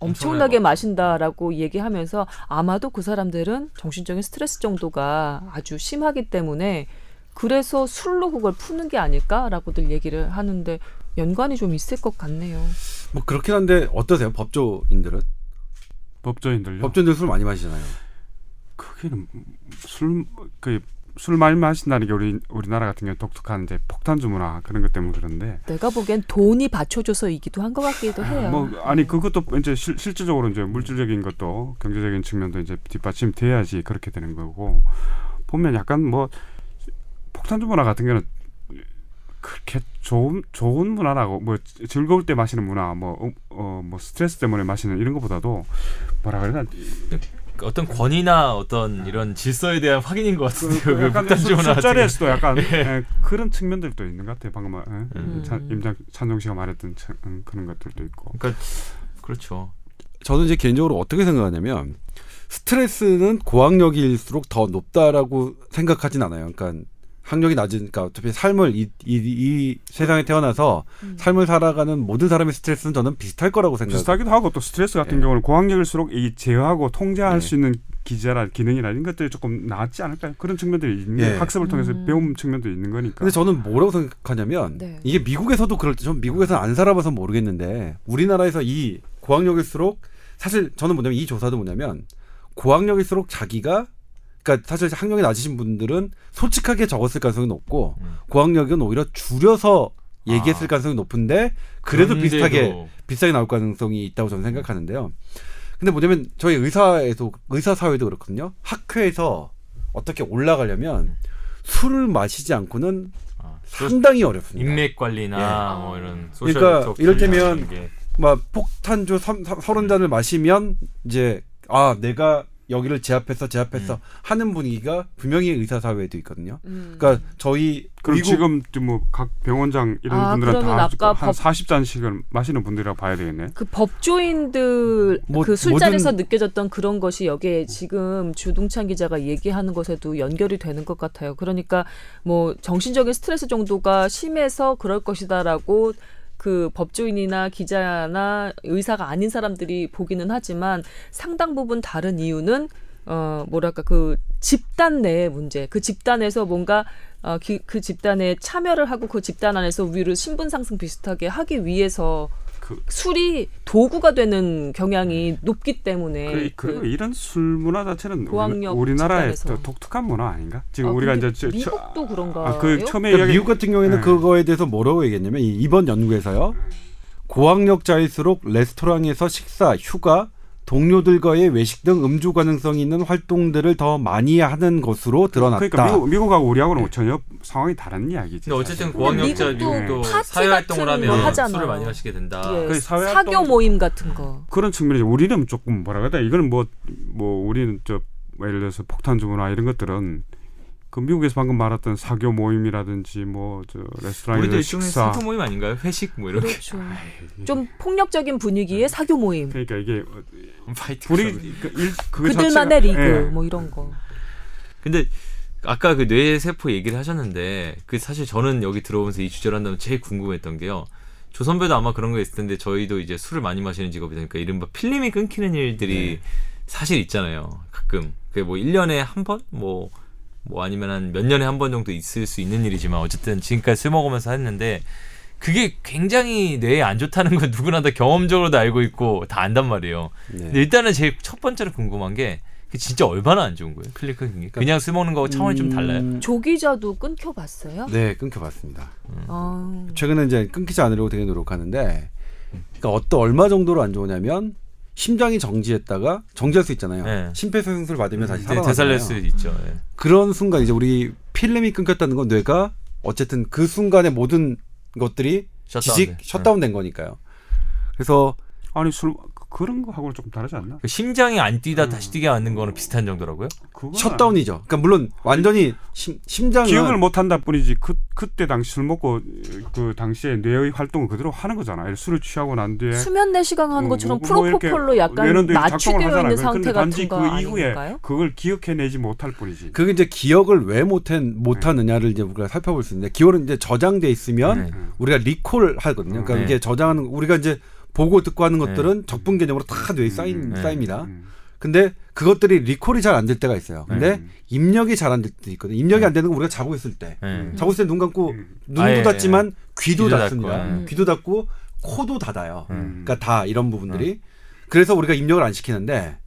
엄청나게 마신다라고 얘기하면서 아마도 그 사람들은 정신적인 스트레스 정도가 아주 심하기 때문에 그래서 술로 그걸 푸는 게 아닐까라고들 얘기를 하는데 연관이 좀 있을 것 같네요. 뭐 그렇긴 한데 어떠세요? 법조인들은 법조인들요. 법조인들 술 많이 마시잖아요. 그게는 술그 술 많이 마신다는 게 우리 우리나라 같은 경우 독특한 이제 폭탄주 문화 그런 것 때문에 그런데. 내가 보기엔 돈이 받쳐줘서이기도 한 것 같기도 해요. 뭐 아니 그것도 이제 실, 실질적으로 이제 물질적인 것도 경제적인 측면도 이제 뒷받침돼야지 그렇게 되는 거고. 보면 약간 뭐 폭탄주 문화 같은 경우는 그렇게 좋은 좋은 문화라고 뭐 즐거울 때 마시는 문화 뭐어뭐 스트레스 때문에 마시는 이런 것보다도 뭐라 그래야 되나 어떤 권위나 어떤 이런 질서에 대한 확인인 것 같은데요. 그, 그 약간 술자리에서도 약간 예, 그런 측면들도 있는 것 같아요. 방금 예? 음. 찬- 임장 찬종 씨가 말했던 차- 음, 그런 것들도 있고. 그러니까 그렇죠. 저는 이제 개인적으로 어떻게 생각하냐면 스트레스는 고학력일수록 더 높다라고 생각하진 않아요. 그러니까 학력이 낮으니까 어차피 삶을 이, 이, 이 세상에 태어나서 음. 삶을 살아가는 모든 사람의 스트레스는 저는 비슷할 거라고 생각해요. 비슷하기도 하고 또 스트레스 같은 예. 경우는 고학력일수록 이 제어하고 통제할 예. 수 있는 기제라 기능이나 이런 것들이 조금 나았지 않을까요? 그런 측면들이 있는 예. 학습을 통해서 음. 배움 측면도 있는 거니까. 근데 저는 뭐라고 생각하냐면 네. 이게 미국에서도 그럴 때 전 미국에서 안 살아봐서 모르겠는데 우리나라에서 이 고학력일수록 사실 저는 뭐냐면 이 조사도 뭐냐면 고학력일수록 자기가 그러니까 사실 학력이 낮으신 분들은 솔직하게 적었을 가능성이 높고 음. 고학력은 오히려 줄여서 얘기했을 아. 가능성이 높은데 그래도 비슷하게 비슷하게 나올 가능성이 있다고 저는 생각하는데요. 근데 뭐냐면 저희 의사에도 의사 사회도 그렇거든요. 학회에서 어떻게 올라가려면 술을 마시지 않고는 아, 상당히 어렵습니다. 인맥 관리나 뭐 이런 소셜 그러니까 이를테면. 막 폭탄주 삼- 삼- 서른 잔을 마시면 이제 아 내가 여기를 제압했어 제압했어 음. 하는 분위기가 분명히 의사 사회에도 있거든요. 음. 그러니까 저희 그럼 미국 지금 뭐 각 병원장 이런 아, 분들은 그러면 다 아까 한 법- 40잔씩을 마시는 분들이라고 봐야 되겠네. 그 법조인들 뭐- 그 술자리에서 느껴졌던 그런 것이 여기에 지금 주동찬 기자가 얘기하는 것에도 연결이 되는 것 같아요. 그러니까 뭐 정신적인 스트레스 정도가 심해서 그럴 것이다라고 그 법조인이나 기자나 의사가 아닌 사람들이 보기는 하지만 상당 부분 다른 이유는 어 뭐랄까 그 집단 내의 문제 그 집단에서 뭔가 어, 기, 그 집단에 참여를 하고 그 집단 안에서 위로 신분 상승 비슷하게 하기 위해서 그- 술이 도구가 되는 경향이 높기 때문에 그, 그리고 이런 술 문화 자체는 고학력 우리, 나라의 집단에서. 독특한 문화 아닌가? 지금 아, 우리가 이제 저- 저- 미국도 그런가요? 아, 그 처음에 그러니까 미국 같은 경우에는 네. 그거에 대해서 뭐라고 얘기했냐면 이- 이번 연구에서요 고학력자일수록 레스토랑에서 식사, 휴가, 동료들과의 외식 등 음주 가능성이 있는 활동들을 더 많이 하는 것으로 드러났다. 그러니까 미국, 미국하고 우리하고는 전혀 상황이 다른 이야기지. 근데 어쨌든. 고학력자 미국도 미국도 파티 사회 활동을 같은 하면 거 하잖아요. 술을 많이 마시게 된다. 예, 그 사회 사교 모임 같은 거. 그런 측면이죠. 우리는 조금 뭐라 그래? 이거는 뭐 뭐 우리는 저뭐 예를 들어서 폭탄주 문화 이런 것들은 그 미국에서 방금 말했던 사교 모임이라든지 뭐 저 레스토랑에서 일종의 식사 사교 모임 아닌가요? 회식 뭐 이렇게 그렇죠. 좀 폭력적인 분위기의 사교 모임. 그러니까 이게 클럽. 그 그들만의 자체가- 리그 예. 뭐 이런 거. 근데 아까 그 뇌 세포 얘기를 하셨는데 그 사실 저는 여기 들어오면서 이 주제를 한다면 제일 궁금했던 게요. 조선배도 아마 그런 거 있을 텐데 저희도 이제 술을 많이 마시는 직업이 되니까 이른바 필름이 끊기는 일들이 사실 있잖아요. 가끔. 그게 뭐 1년에 한 번? 뭐, 뭐 아니면 한 몇 년에 한 번 정도 있을 수 있는 일이지만 어쨌든 지금까지 술 먹으면서 했는데 그게 굉장히 뇌에 안 좋다는 건 누구나 다 경험적으로도 알고 있고 다 안단 말이에요. 네. 근데 일단은 제일 첫 번째로 궁금한 게 진짜 얼마나 안 좋은 거예요? 클릭 끊기. 그냥 술 먹는 거하고 차원이 좀 달라요? 음, 조 기자도 끊겨봤어요? 네, 끊겨봤습니다. 아, 최근에 이제 끊기지 않으려고 되게 노력하는데, 그러니까 어떤 얼마 정도로 안 좋으냐면 심장이 정지했다가 정지할 수 있잖아요. 네. 심폐소생술 받으면 다시 네, 살아나잖아요. 되살릴 수 있죠. 예. 그런 순간 이제 우리 필름이 끊겼다는 건 뇌가 어쨌든 그 순간의 모든 것들이 지식 셧다운돼. 셧다운된 거니까요. 그래서 아니 술 그- 그런 거 하고는 조금 다르지 않나? 그 심장이 안 뛰다 다시 뛰게 하는 거는 비슷한 정도라고요? 셧다운이죠. 그러니까 물론 완전히 심, 심장은 기억을 못 한다 뿐이지 그 그때 당시 술 먹고 그 당시에 뇌의 활동을 그대로 하는 거잖아. 술을 취하고 난 뒤에 수면 내시경 하는 어, 것처럼 뭐- 뭐 프로포폴로 약간 낮추되어. 있는 상태 같은 거 그 이후에 아닌가요? 그걸 기억해내지 못할 뿐이지. 그게 이제 기억을 왜 못한 못하느냐를 이제 우리가 살펴볼 수 있는데 기억은 이제 저장돼 있으면 네. 우리가 리콜 하거든요. 그러니까 네. 이게 저장하는 우리가 이제 보고 듣고 하는 것들은 적분 개념으로 다 뇌에 쌓인 네. 쌓입니다. 음. 근데 그것들이 리콜이 잘 안 될 때가 있어요. 근데 음. 입력이 잘 안 될 때 있거든요. 입력이 네. 안 되는 건 우리가 자고 있을 때. 예. 자고 있을 때 눈 감고 음. 눈도 아, 예, 닫지만 귀도, 귀도 닫습니다. 예. 귀도 닫고 코도 닫아요. 음. 그러니까 다 이런 부분들이. 그래서 우리가 입력을 안 시키는데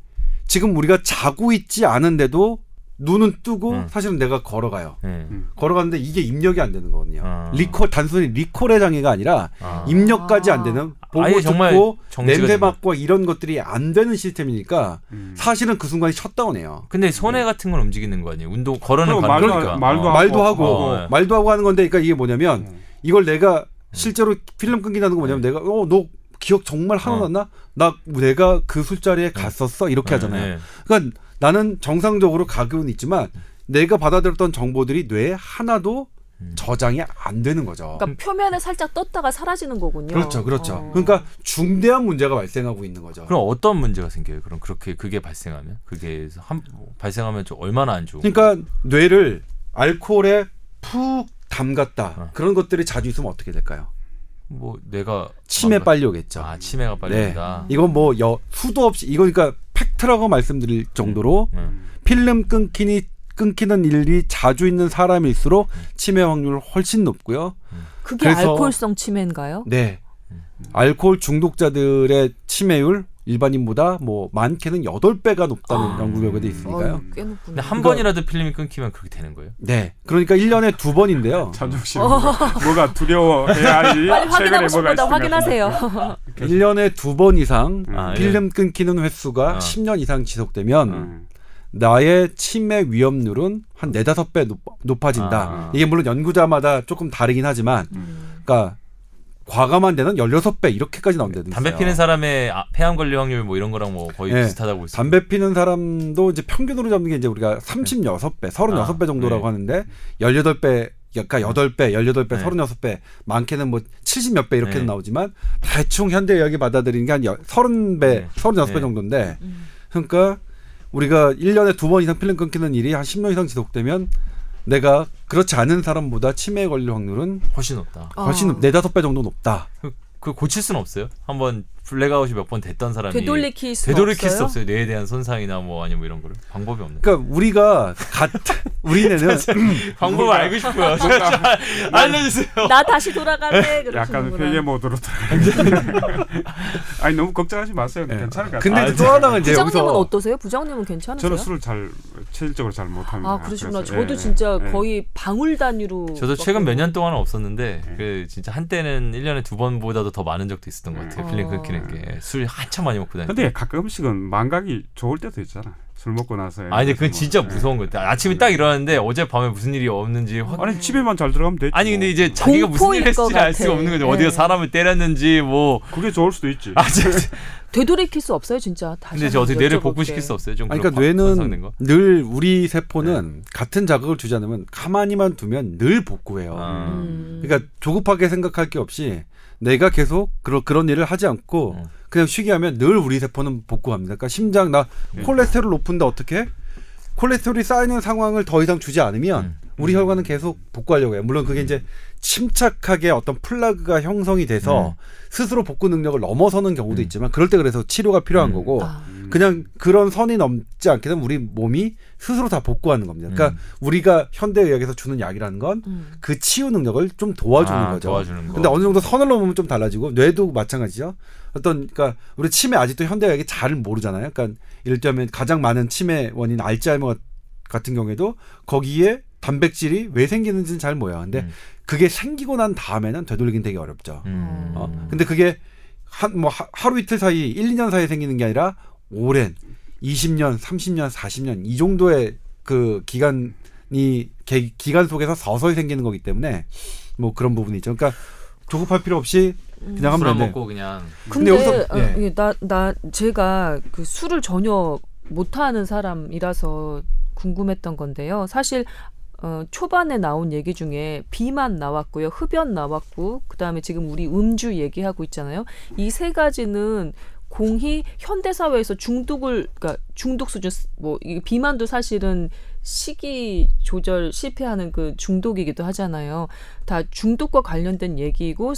지금 우리가 자고 있지 않은데도 눈은 뜨고 음. 사실은 내가 걸어가요. 예. 걸어가는데 이게 입력이 안 되는 거거든요. 아. 리콜 단순히 리콜의 장애가 아니라 아. 입력까지 아. 안 되는 보고 아예 정말 듣고 냄새 맡고 이런 것들이 안 되는 시스템이니까 음. 사실은 그 순간이 셧다운해요. 근데 손해 같은 건 움직이는 거 아니에요? 운동 걸어는 건 말도 그러니까. 하- 말도 어. 하고, 말도 하고 어, 네. 말도 하고 하는 건데 그러니까 이게 뭐냐면 음. 이걸 내가 실제로 필름 끊긴다는 거 뭐냐면 내가 어너 기억 정말 하나도 어. 안 나? 나 내가 그 술자리에 갔었어 이렇게 하잖아요. 네. 그러니까 나는 정상적으로 가급은 있지만 내가 받아들였던 정보들이 뇌에 하나도 음. 저장이 안 되는 거죠. 그러니까 표면에 살짝 떴다가 사라지는 거군요. 그렇죠, 그렇죠. 어. 그러니까 중대한 문제가 발생하고 있는 거죠. 그럼 어떤 문제가 생겨요? 그럼 그렇게 그게 발생하면 그게 한 뭐, 발생하면 좀 얼마나 안 좋은? 그러니까 뇌를 알코올에 푹 담갔다 어. 그런 것들이 자주 있으면 어떻게 될까요? 뭐 내가 치매 막- 빨리 오겠죠. 아 치매가 빨리 네. 온다. 이건 뭐 여, 수도 없이 이거 그러니까 팩트라고 말씀드릴 정도로 음. 필름 끊기니 끊기는 일이 자주 있는 사람일수록 치매 확률 훨씬 높고요. 그게 그래서- 알코올성 치매인가요? 네. 알코올 중독자들의 치매율 일반인보다 뭐 많게는 여덟 배가 높다는 아. 연구 결과도 있으니까요. 꽤 높구나. 근데 한 그거- 번이라도 필름이 끊기면 그렇게 되는 거예요? 네. 그러니까 1년에 두 번인데요. 찬종 씨 뭐가 두려워해야지 빨리 최근에 확인하고 뭐가 싶다 확인하세요. 1년에 두 번 이상 음. 필름 끊기는 횟수가 어. 10년 이상 지속되면 음. 나의 치매 위험률은 한 네다섯 배 높, 높아진다. 아. 이게 물론 연구자마다 조금 다르긴 하지만 음. 그러니까 과감한 데는 16배 이렇게까지 나온다는 담배 피는 사람의 아, 폐암 관리 확률 뭐 이런 거랑 뭐 거의 네. 비슷하다고 있어요. 담배 피는 사람도 이제 평균으로 잡는 게 이제 우리가 36배, 36배 아, 정도라고 네. 하는데 18배 그러니까 8배, 18배, 네. 36배, 많게는 뭐 70몇 배 이렇게 네. 나오지만 대충 현대 의학이 받아들이는 게 한 30배, 네. 36배 네. 정도인데 음. 그러니까 우리가 1년에 두 번 이상 필름 끊기는 일이 한 10년 이상 지속되면 내가 그렇지 않은 사람보다 치매에 걸릴 확률은 훨씬 높다. 훨씬 어. 네다섯 배 정도 높다. 그, 그 고칠 수는 없어요? 한번 블랙아웃이 몇 번 됐던 사람이 되돌리킬 수 되돌이킬 수 없어요? 없어요. 뇌에 대한 손상이나 뭐 아니면 뭐 이런 거를 방법이 없네. 그러니까 우리가 같은 우리는 방법을 알고 잘 알려주세요. 나 다시 돌아갈래. 약간. 회계 모드로 들어가는 아니 너무 걱정하지 마세요. 네. 괜찮을 것 같아요. 근데 아, 또 하나가 이제 부장님은 여기서 어떠세요? 부장님은 괜찮으세요? 저는 술을 잘 체질적으로 잘 못합니다. 아 그러시구나. 그래서, 저도 예, 진짜 예. 거의 방울 단위로. 저도 최근 몇 년 동안은 없었는데 네. 그 진짜 한때는 1년에 두 번보다도 더 많은 적도 있었던 것 같아요. 네. 필름 어. 끊 기는 게. 술 한참 많이 먹고 다니고. 근데 가끔씩은 망각이 좋을 때도 있잖아. 술 먹고 나서. 아니 그건 뭐, 진짜 예. 무서운 거 같아. 아침에 딱 일어났는데 어제 밤에 무슨 일이 없는지 확 아니 집에만 잘 들어가면 되지. 아니 근데 뭐. 이제 자기가 무슨 일을 것 했을지 알 수가. 없는 거죠. 네. 어디가 사람을 때렸는지 뭐. 그게 좋을 수도 있지. 아 진짜. 되돌이킬 수 없어요, 진짜. 다시 근데 저 어떻게 뇌를. 복구시킬 수 없어요? 좀 아니, 그러니까 뇌는 거? 늘 우리 세포는 같은 자극을 주지 않으면 가만히만 두면 늘 복구해요. 아. 음. 그러니까 조급하게 생각할 게 없이 내가 계속 그런 그런 일을 하지 않고 어. 그냥 쉬게 하면 늘 우리 세포는 복구합니다. 그러니까 심장 나 네. 콜레스테롤 높은데 어떻게? 콜레스테롤이 쌓이는 상황을 더 이상 주지 않으면 음. 우리 혈관은 계속 복구하려고 해요. 물론 그게 이제 침착하게 어떤 플라그가 형성이 돼서 음. 스스로 복구 능력을 넘어서는 경우도 있지만 그럴 때 그래서 치료가 필요한 음. 거고 아. 그냥 그런 선이 넘지 않게 되면 우리 몸이 스스로 다 복구하는 겁니다. 그러니까 음. 우리가 현대 의학에서 주는 약이라는 건 음. 그 치유 능력을 좀 도와주는 아, 거죠. 도와주는 거. 근데 어느 정도 선을 넘으면 좀 달라지고 뇌도 마찬가지죠. 어떤 그러니까 우리 치매 아직도 현대의학이 잘 모르잖아요. 그러니까 예를 들면 가장 많은 치매 원인 알츠하이머 같은 경우에도 거기에 단백질이 왜 생기는지는 잘 모여. 근데 음. 그게 생기고 난 다음에는 되돌리긴 되게 어렵죠. 음. 어? 근데 그게 한 뭐 하루 이틀 사이 1, 2년 사이에 생기는 게 아니라 오랜 20년, 30년, 40년 이 정도의 그 기간이 개- 기간 속에서 서서히 생기는 거기 때문에 뭐 그런 부분이 있죠. 그러니까 조급할 필요 없이 그냥 하면 술안 되는데 먹고 그냥 근데 근데, 여기서- 어, 예. 예, 나, 나 제가 그 술을 전혀 못하는 사람이라서 궁금했던 건데요. 사실 어, 초반에 나온 얘기 중에 비만 나왔고요, 흡연 나왔고, 그 다음에 지금 우리 음주 얘기하고 있잖아요. 이 세 가지는 공히 현대 사회에서 중독을 그러니까 중독 수준 뭐이 비만도 사실은 식이 조절 실패하는 그 중독이기도 하잖아요. 다 중독과 관련된 얘기고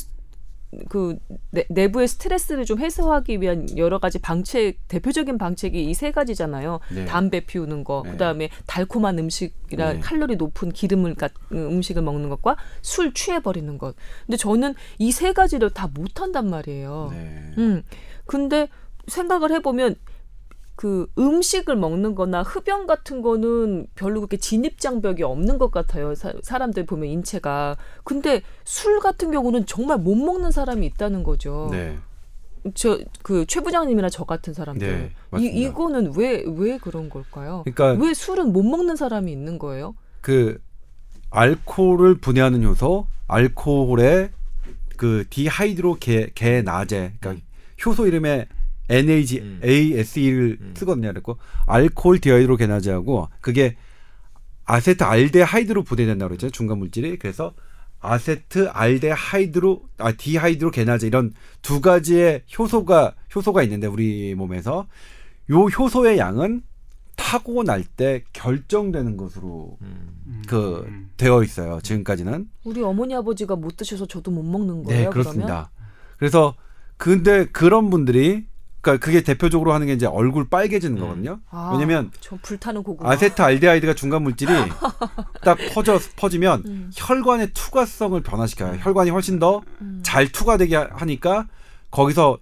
그 내, 내부의 스트레스를 좀 해소하기 위한 여러 가지 방책 대표적인 방책이 이 세 가지잖아요. 네. 담배 피우는 거, 네. 그다음에 달콤한 음식이나 네. 칼로리 높은 기름을 가, 음식을 먹는 것과 술 취해 버리는 것. 근데 저는 이 세 가지를 다 못 한단 말이에요. 네. 음. 근데 생각을 해보면 그 음식을 먹는 거나 흡연 같은 거는 별로 그렇게 진입장벽이 없는 것 같아요. 사, 사람들 보면 인체가. 근데 술 같은 경우는 정말 못 먹는 사람이 있다는 거죠. 네. 저그 최 부장님이나 저 같은 사람들. 네, 이. 이거는 왜 왜 그런 걸까요? 그러니까 왜 술은 못 먹는 사람이 있는 거예요? 그 알코올을 분해하는 효소, 알코올의 그 dehydroge, genase, 그러니까 효소 이름에 NAG, 음. ASE를 음. 쓰거든요. 그리고 알코올 dehydrogenase하고 그게 아세트 알데하이드로 분해된다고 그러죠. 중간 물질이. 그래서 아세트 알데하이드로 아 dehydrogenase 이런 두 가지의 효소가 효소가 있는데 우리 몸에서 요 효소의 양은 타고 날 때 결정되는 것으로 음. 그 음. 되어 있어요. 지금까지는. 우리 어머니 아버지가 못 드셔서 저도 못 먹는 네, 거예요. 그렇습니다. 그래서 근데 그런 분들이 그러니까 그게 대표적으로 하는 게 이제 얼굴 빨개지는 음. 거거든요. 아, 왜냐면 저 불타는 고구마. 아세트 알데하이드가 중간 물질이 딱 퍼져 퍼지면 음. 혈관의 투과성을 변화시켜요. 혈관이 훨씬 더잘 음. 투과되게 하- 하니까 거기서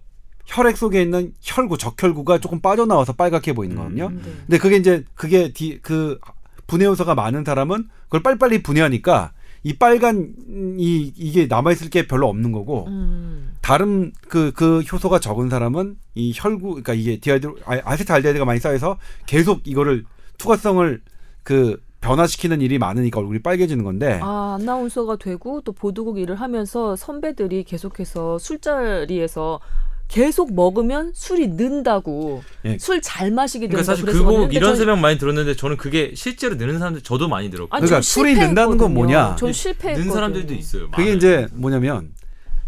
혈액 속에 있는 혈구, 적혈구가 조금 빠져나와서 빨갛게 보이는 거거든요. 음, 네. 근데 그게 이제 그게 디, 그 분해 효소가 많은 사람은 그걸 빨리빨리 분해하니까 이 빨간 이 이게 남아 있을 게 별로 없는 거고 음. 다른 그그 효소가 적은 사람은 이 혈구 그러니까 이게 디하이드 아- 아세트 알데하이드가 많이 쌓여서 계속 이거를 투과성을 그 변화시키는 일이 많으니까 얼굴이 빨개지는 건데 아, 아나운서가 되고 또 보도국 일을 하면서 선배들이 계속해서 술자리에서 계속 먹으면 술이 는다고 예. 술잘 마시게 된다 그러니까 사실 그래서 그거 그랬는데 이런 설명 많이 들었는데 저는 그게 실제로 느는 사람들 저도 많이 들었고 아니, 그러니까 전 술이 는다는 건. 뭐냐? 전 실패했거든요. 는 사람들도 있어요. 그게 많아요. 이제 뭐냐면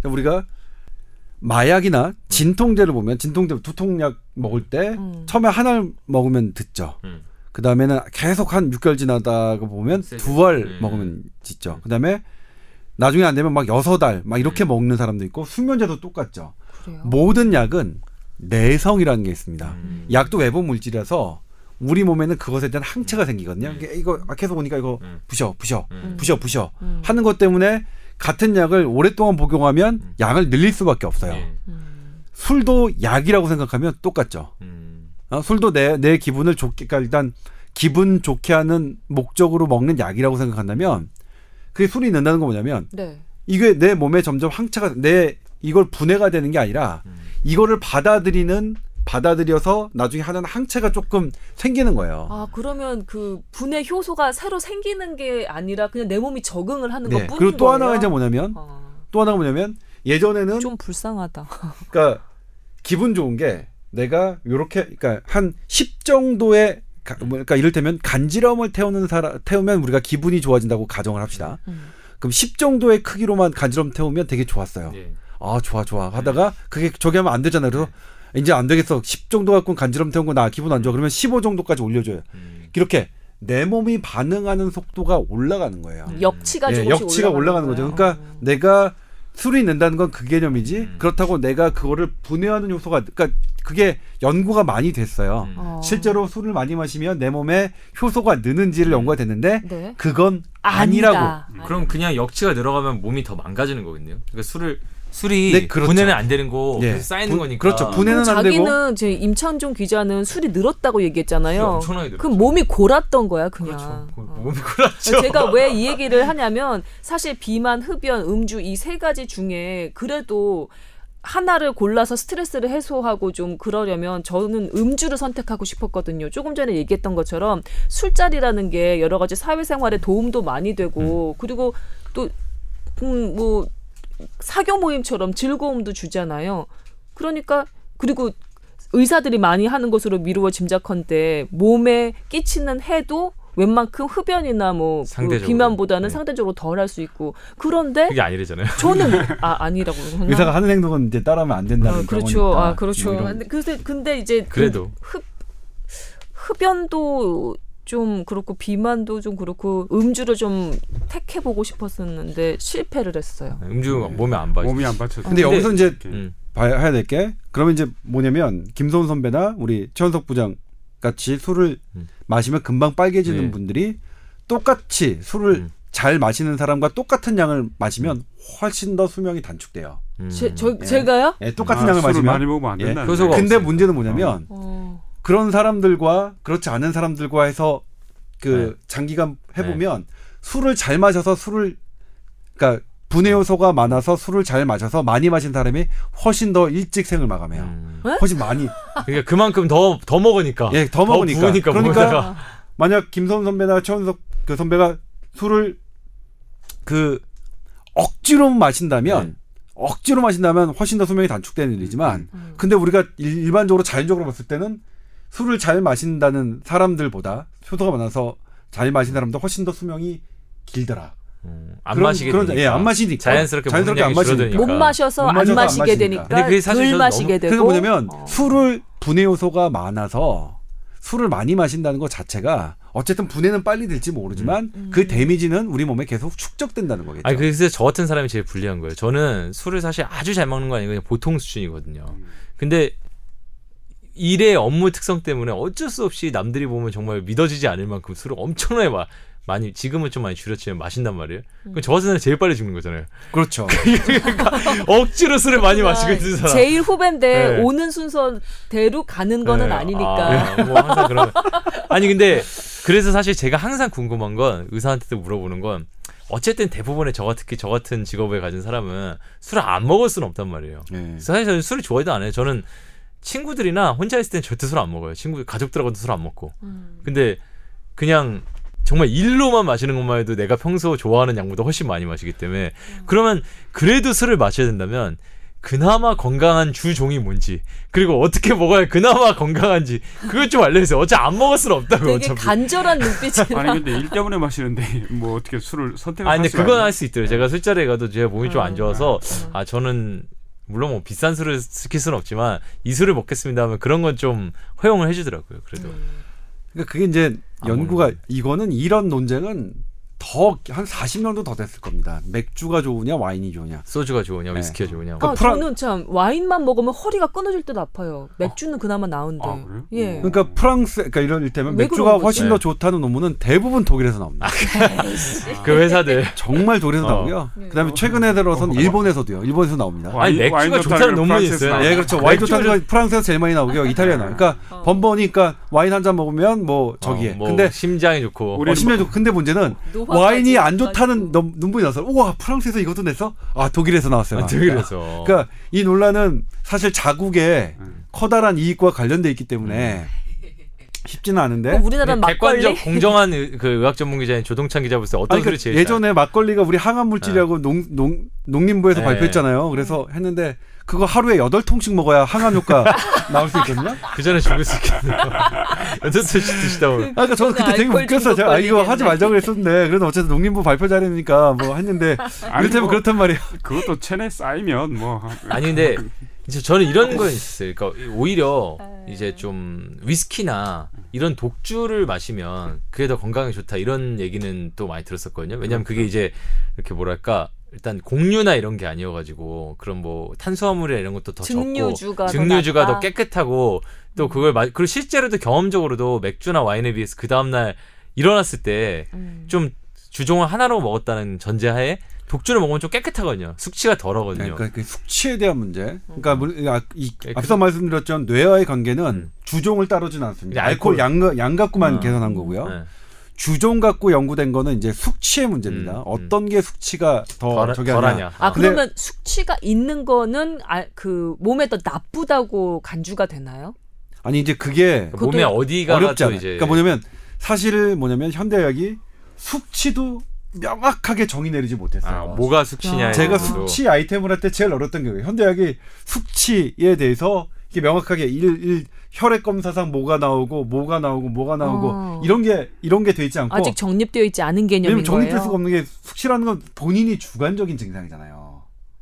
우리가 마약이나 진통제를 보면 진통제 두통약 먹을 때 음. 처음에 하나를 먹으면 듣죠. 음. 그 다음에는 계속 한 6개월 지나다가 보면 세죠. 두알 네. 먹으면 짓죠. 그 다음에 나중에 안 되면 막 여섯 알 막 이렇게 음. 먹는 사람도 있고 수면제도 똑같죠. 그래요. 모든 약은 내성이라는 게 있습니다. 음. 약도 외부 물질이라서 우리 몸에는 그것에 대한 항체가 생기거든요. 음. 이거 아, 계속 오니까 이거 음. 부셔 부셔 음. 부셔 부셔 음. 하는 것 때문에 같은 약을 오랫동안 복용하면 음. 양을 늘릴 수밖에 없어요. 예. 음. 술도 약이라고 생각하면 똑같죠. 음. 어, 술도 내, 내 기분을 좋게, 그러니까 일단 기분 좋게 하는 목적으로 먹는 약이라고 생각한다면 그게 술이 는다는 건 뭐냐면 네. 이게 내 몸에 점점 항체가 내 이걸 분해가 되는 게 아니라 음. 이거를 받아들이는 받아들여서 나중에 하는 항체가 조금 생기는 거예요. 아 그러면 그 분해 효소가 새로 생기는 게 아니라 그냥 내 몸이 적응을 하는 네. 것뿐인 그리고 또 거예요. 하나가 이제 뭐냐면 아, 또 하나가 뭐냐면 예전에는 좀 불쌍하다. 그러니까 기분 좋은 게 내가 요렇게 그러니까 한10 정도의 가- 뭐, 그러니까 이를테면 간지럼을 태우는 사람 태우면 우리가 기분이 좋아진다고 가정을 합시다. 음. 그럼 10 정도의 크기로만 간지럼 태우면 되게 좋았어요. 예. 아 좋아 좋아 하다가 그게 저기 하면 안 되잖아요. 그래서 이제 안 되겠어. 10 정도 갖고 간지럼 태운 거 나 기분 안 좋아. 그러면 15 정도까지 올려줘요. 음. 이렇게 내 몸이 반응하는 속도가 올라가는 거예요. 역치가 예, 조금씩 역치가 올라가는 거죠. 그러니까 어. 내가 술이 낸다는 건 그 개념이지. 음. 그렇다고 내가 그거를 분해하는 요소가 그러니까 그게 연구가 많이 됐어요. 음. 어. 실제로 술을 많이 마시면 내 몸에 효소가 느는지를 연구가 됐는데 네. 그건 아니라고. 아니다. 그럼 그냥 역치가 들어가면 몸이 더 망가지는 거겠네요. 그러니까 술을 술이 네, 그렇죠. 분해는 안 되는 거 예. 쌓이는 분- 거니까. 그렇죠. 분해는 안 되고 자기는 제 임창종 기자는 술이 늘었다고 얘기했잖아요. 늘었죠. 몸이 골았던 거야 그냥. 그렇죠. 그 어. 몸이 골았죠. 제가 왜 이 얘기를 하냐면 사실 비만, 흡연, 음주 이 세 가지 중에 그래도 하나를 골라서 스트레스를 해소하고 좀 그러려면 저는 음주를 선택하고 싶었거든요. 조금 전에 얘기했던 것처럼 술자리라는 게 여러 가지 사회생활에 도움도 많이 되고 그리고 또 음, 뭐 사교 모임처럼 즐거움도 주잖아요. 그러니까 그리고 의사들이 많이 하는 것으로 미루어 짐작컨대 몸에 끼치는 해도 웬만큼 흡연이나 뭐그 상대적으로. 비만보다는 네. 상대적으로 덜 할 수 있고 그런데 그게 아니래잖아요. 저는 아 아니라고? 의사가 하는 행동은 이제 따라하면 안 된다는 어, 그렇죠. 경우니까. 아 그렇죠. 뭐 이런- 근데 근데, 근데 이제 그 그래도. 흡 흡연도 좀 그렇고 비만도 좀 그렇고 음주를 좀 택해 보고 싶었었는데 실패를 했어요. 음주 몸에 안 빠지. 몸이 안 받쳐. 근데 근데- 여기서 이제. 음. 봐야 해야 될 게 그러면 이제 뭐냐면 김소은 선배나 우리 최현석 부장 같이 술을 음. 마시면 금방 빨개지는 네. 분들이 똑같이 술을 음. 잘 마시는 사람과 똑같은 양을 마시면 훨씬 더 수명이 단축돼요. 음. 제, 저 예. 제가요? 예, 똑같은 아, 양을 마시면 많이 먹으면 안 예. 된다. 효소가 근데 없어요. 문제는 뭐냐면 어. 그런 사람들과 그렇지 않은 사람들과 해서 그 네. 장기간 해보면 술을 잘 마셔서 술을 그러니까 분해 요소가 많아서 술을 잘 마셔서 많이 마신 사람이 훨씬 더 일찍 생을 마감해요. 음. 훨씬 많이 그러니까 그만큼 더더 먹으니까. 예, 더 먹으니까. 부으니까 그러니까 몸에다가. 만약 김선 선배나 최원석 그 선배가 술을 그 억지로 마신다면 네. 억지로 마신다면 훨씬 더 수명이 단축되는 일이지만 음. 근데 우리가 일- 일반적으로 자연적으로 봤을 때는 술을 잘 마신다는 사람들보다 효소가 많아서 잘 마신 사람보다 훨씬 더 수명이 길더라. 음, 안 그런- 마시게 그런- 되니까. 예, 안 마시니까. 자연스럽게, 자연스럽게 안 마시니까. 못 마셔서 못안 마셔서 안 마시게. 되니까 근데 그게 사실 덜 마시게 너무- 되고 그래서 뭐냐면 어. 술을 분해 요소가 많아서 술을 많이 마신다는 것 자체가 어쨌든 분해는 빨리 될지 모르지만 음. 그 데미지는 우리 몸에 계속 축적된다는 거겠죠. 아니 그래서 저 같은 사람이 제일 불리한 거예요. 저는 술을 사실 아주 잘 먹는 거 아니고 그냥 보통 수준이거든요. 근데 일의 업무 특성 때문에 어쩔 수 없이 남들이 보면 정말 믿어지지 않을 만큼 술을 엄청나게 마, 많이 지금은 좀 많이 줄였지만 마신단 말이에요. 그럼 저 같은 사람이 제일 빨리 죽는 거잖아요. 그렇죠. 억지로 술을 많이 마시고 있는 사람. 제일 후배인데 네. 오는 순서대로 가는 거는 네. 아니니까. 아, 뭐 항상 그런. 아니 근데 그래서 사실 제가 항상 궁금한 건 의사한테도 물어보는 건 어쨌든 대부분의 저 같은 저 같은 직업을 가진 사람은 술을 안 먹을 수는 없단 말이에요. 예. 사실 저는 술을 좋아해도 안 해요. 저는 친구들이나 혼자 있을 땐 절대 술 안 먹어요. 친구 가족들하고도 술 안 먹고. 음. 근데 그냥 정말 일로만 마시는 것만 해도 내가 평소 좋아하는 양보다 훨씬 많이 마시기 때문에 그러면 그래도 술을 마셔야 된다면 그나마 건강한 주종이 뭔지 그리고 어떻게 먹어야 그나마 건강한지 그걸 좀 알려주세요. 어차피 안 먹을 수는 없다고 되게 어차피. 간절한 눈빛이라. 아니 근데 일 때문에 마시는데 뭐 어떻게 술을 선택을 아 근데 할 수가 그건 있나? 할수 있더라고요. 제가 술자리에 가도 제가 몸이 좀 안 좋아서 음. 아 저는 물론 뭐 비싼 술을 시킬 수는 없지만 이 술을 먹겠습니다 하면 그런 건 좀 허용을 해주더라고요. 그래도 그러니까 그게 이제 안 연구가 먹는 이거는 이런 논쟁은 더한 40년도 더 됐을 겁니다. 맥주가 좋으냐 와인이 좋으냐. 소주가 좋으냐 네. 위스키가 좋으냐. 아, 프랑- 저는 참 와인만 먹으면 허리가 끊어질 듯 아파요. 맥주는 그나마 나은데. 아, 그래요? 예. 그러니까 프랑스 그러니까 때면 왜 맥주가? 훨씬 네. 더 좋다는 논문은 대부분 독일에서 나옵니다. 그 회사들 정말 독일에서 어. 나오고요. 네. 그다음에 최근에 들어서는 어. 일본에서도요. 일본에서 나옵니다. 와인- 아니, 맥주가 와인 좋다는 좋다는 논문이 있어요. 예, 그렇죠. 와인 맥주를- 좋다는 건 프랑스에서 제일 많이 나오고요. 이탈리아 나와요. 그러니까 어. 번번이니까 와인 한 잔 먹으면 뭐 저기에. 어, 뭐 근데 심장이 좋고 어, 심지어 근데 문제는 와인이 안. 좋다는 넘- 논문이 나서 우와 프랑스에서 이것도 냈어? 아 독일에서 나왔어요. 아, 독일에서 그러니까 이 논란은 사실 자국의 음. 커다란 이익과 관련돼 있기 때문에 쉽지는 않은데 우리나라는 막걸리. 객관적 공정한 의- 그 의학 전문 기자인 조동찬 기자 볼때 어떤 아니, 그러니까 제일 예전에 막걸리가 우리 항암 물질이라고 농, 농, 농림부에서 네. 발표했잖아요. 그래서 했는데 그거 하루에 여덟 통씩 먹어야 항암 효과 나올 수 있거든요. 그 전에 죽을 수 있겠네요. 여덟 술씩 드시다 보면 아, 그러니까 저는 그때 되게 웃겼어요. 제가 아, 이거 하지. 말자고 했었는데 그래도 어쨌든 농림부 발표 자리니까 뭐 했는데 이를테면 뭐 그렇단 말이에요. 그것도 체내 쌓이면 뭐 아니 근데 이제 저는 이런 건 있었어요. 그러니까 오히려 네. 이제 좀 위스키나 이런 독주를 마시면 그게 더 건강에 좋다 이런 얘기는 또 많이 들었었거든요. 왜냐하면 그게 이제 이렇게 뭐랄까 일단 공유나 이런 게 아니어가지고 그런 뭐 탄수화물이나 이런 것도 더 증류주가 적고 더 증류주가 더 낫다? 깨끗하고 또 그걸 마, 그리고 실제로도 경험적으로도 맥주나 와인에 비해서 그 다음날 일어났을 때 음. 좀 주종을 하나로 먹었다는 전제하에 독주를 먹으면 좀 깨끗하거든요. 숙취가 덜하거든요. 그러니까 그 숙취에 대한 문제. 그러니까 물- 아, 이, 예, 앞서 말씀드렸던 뇌와의 관계는 음. 주종을 따르지는 않습니다. 알코올 알코올. 양, 양 갖고만 음. 계산한 거고요. 네. 주종 갖고 연구된 거는 이제 숙취의 문제입니다. 음, 음. 어떤 게 숙취가 더 덜- 저기 하냐. 덜하냐. 아 근데- 그러면 숙취가 있는 거는 아, 그 몸에 더 나쁘다고 간주가 되나요? 아니 이제 그게 그것도 몸에 어디가 어렵잖아요. 이제 그러니까 뭐냐면 사실 뭐냐면 현대의학이 숙취도 명확하게 정의 내리지 못했어요. 아, 뭐가 숙취냐 제가 부분도. 숙취 아이템을 할 때 제일 어렵던 게 현대의학이 숙취에 대해서 이게 명확하게 일, 일 혈액 검사상 뭐가 나오고 뭐가 나오고 뭐가 나오고 어. 이런 게 이런 게 돼 있지 않고 아직 정립되어 있지 않은 개념인 정립될 거예요. 수가 없는 게 숙취라는 건 본인이 주관적인 증상이잖아요.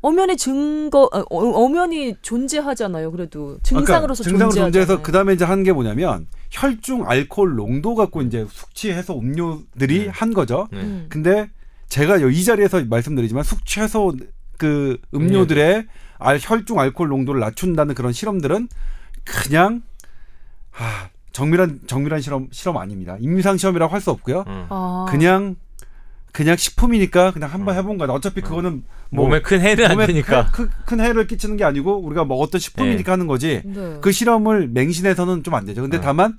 엄연히 증거 어, 어, 엄연히 존재하잖아요. 그래도 증상으로서 증상으로 존재하잖아요. 존재해서 그 다음에 이제 한 게 뭐냐면 혈중 알코올 농도 갖고 이제 숙취 해소 음료들이 네. 한 거죠. 네. 음. 근데 제가 이 자리에서 말씀드리지만 숙취 해소 그 음료들의 알, 혈중 알코올 농도를 낮춘다는 그런 실험들은 그냥 아, 정밀한 정밀한 실험 실험 아닙니다. 임상 시험이라고 할 수 없고요. 음. 아. 그냥 그냥 식품이니까 그냥 한번 해본 거다. 어차피 그거는 뭐 몸에 큰 해는 안 몸에 되니까. 큰, 큰 해를 끼치는 게 아니고 우리가 먹었던 식품이니까 하는 거지. 네. 그 실험을 맹신해서는 좀 안 되죠. 근데 어. 다만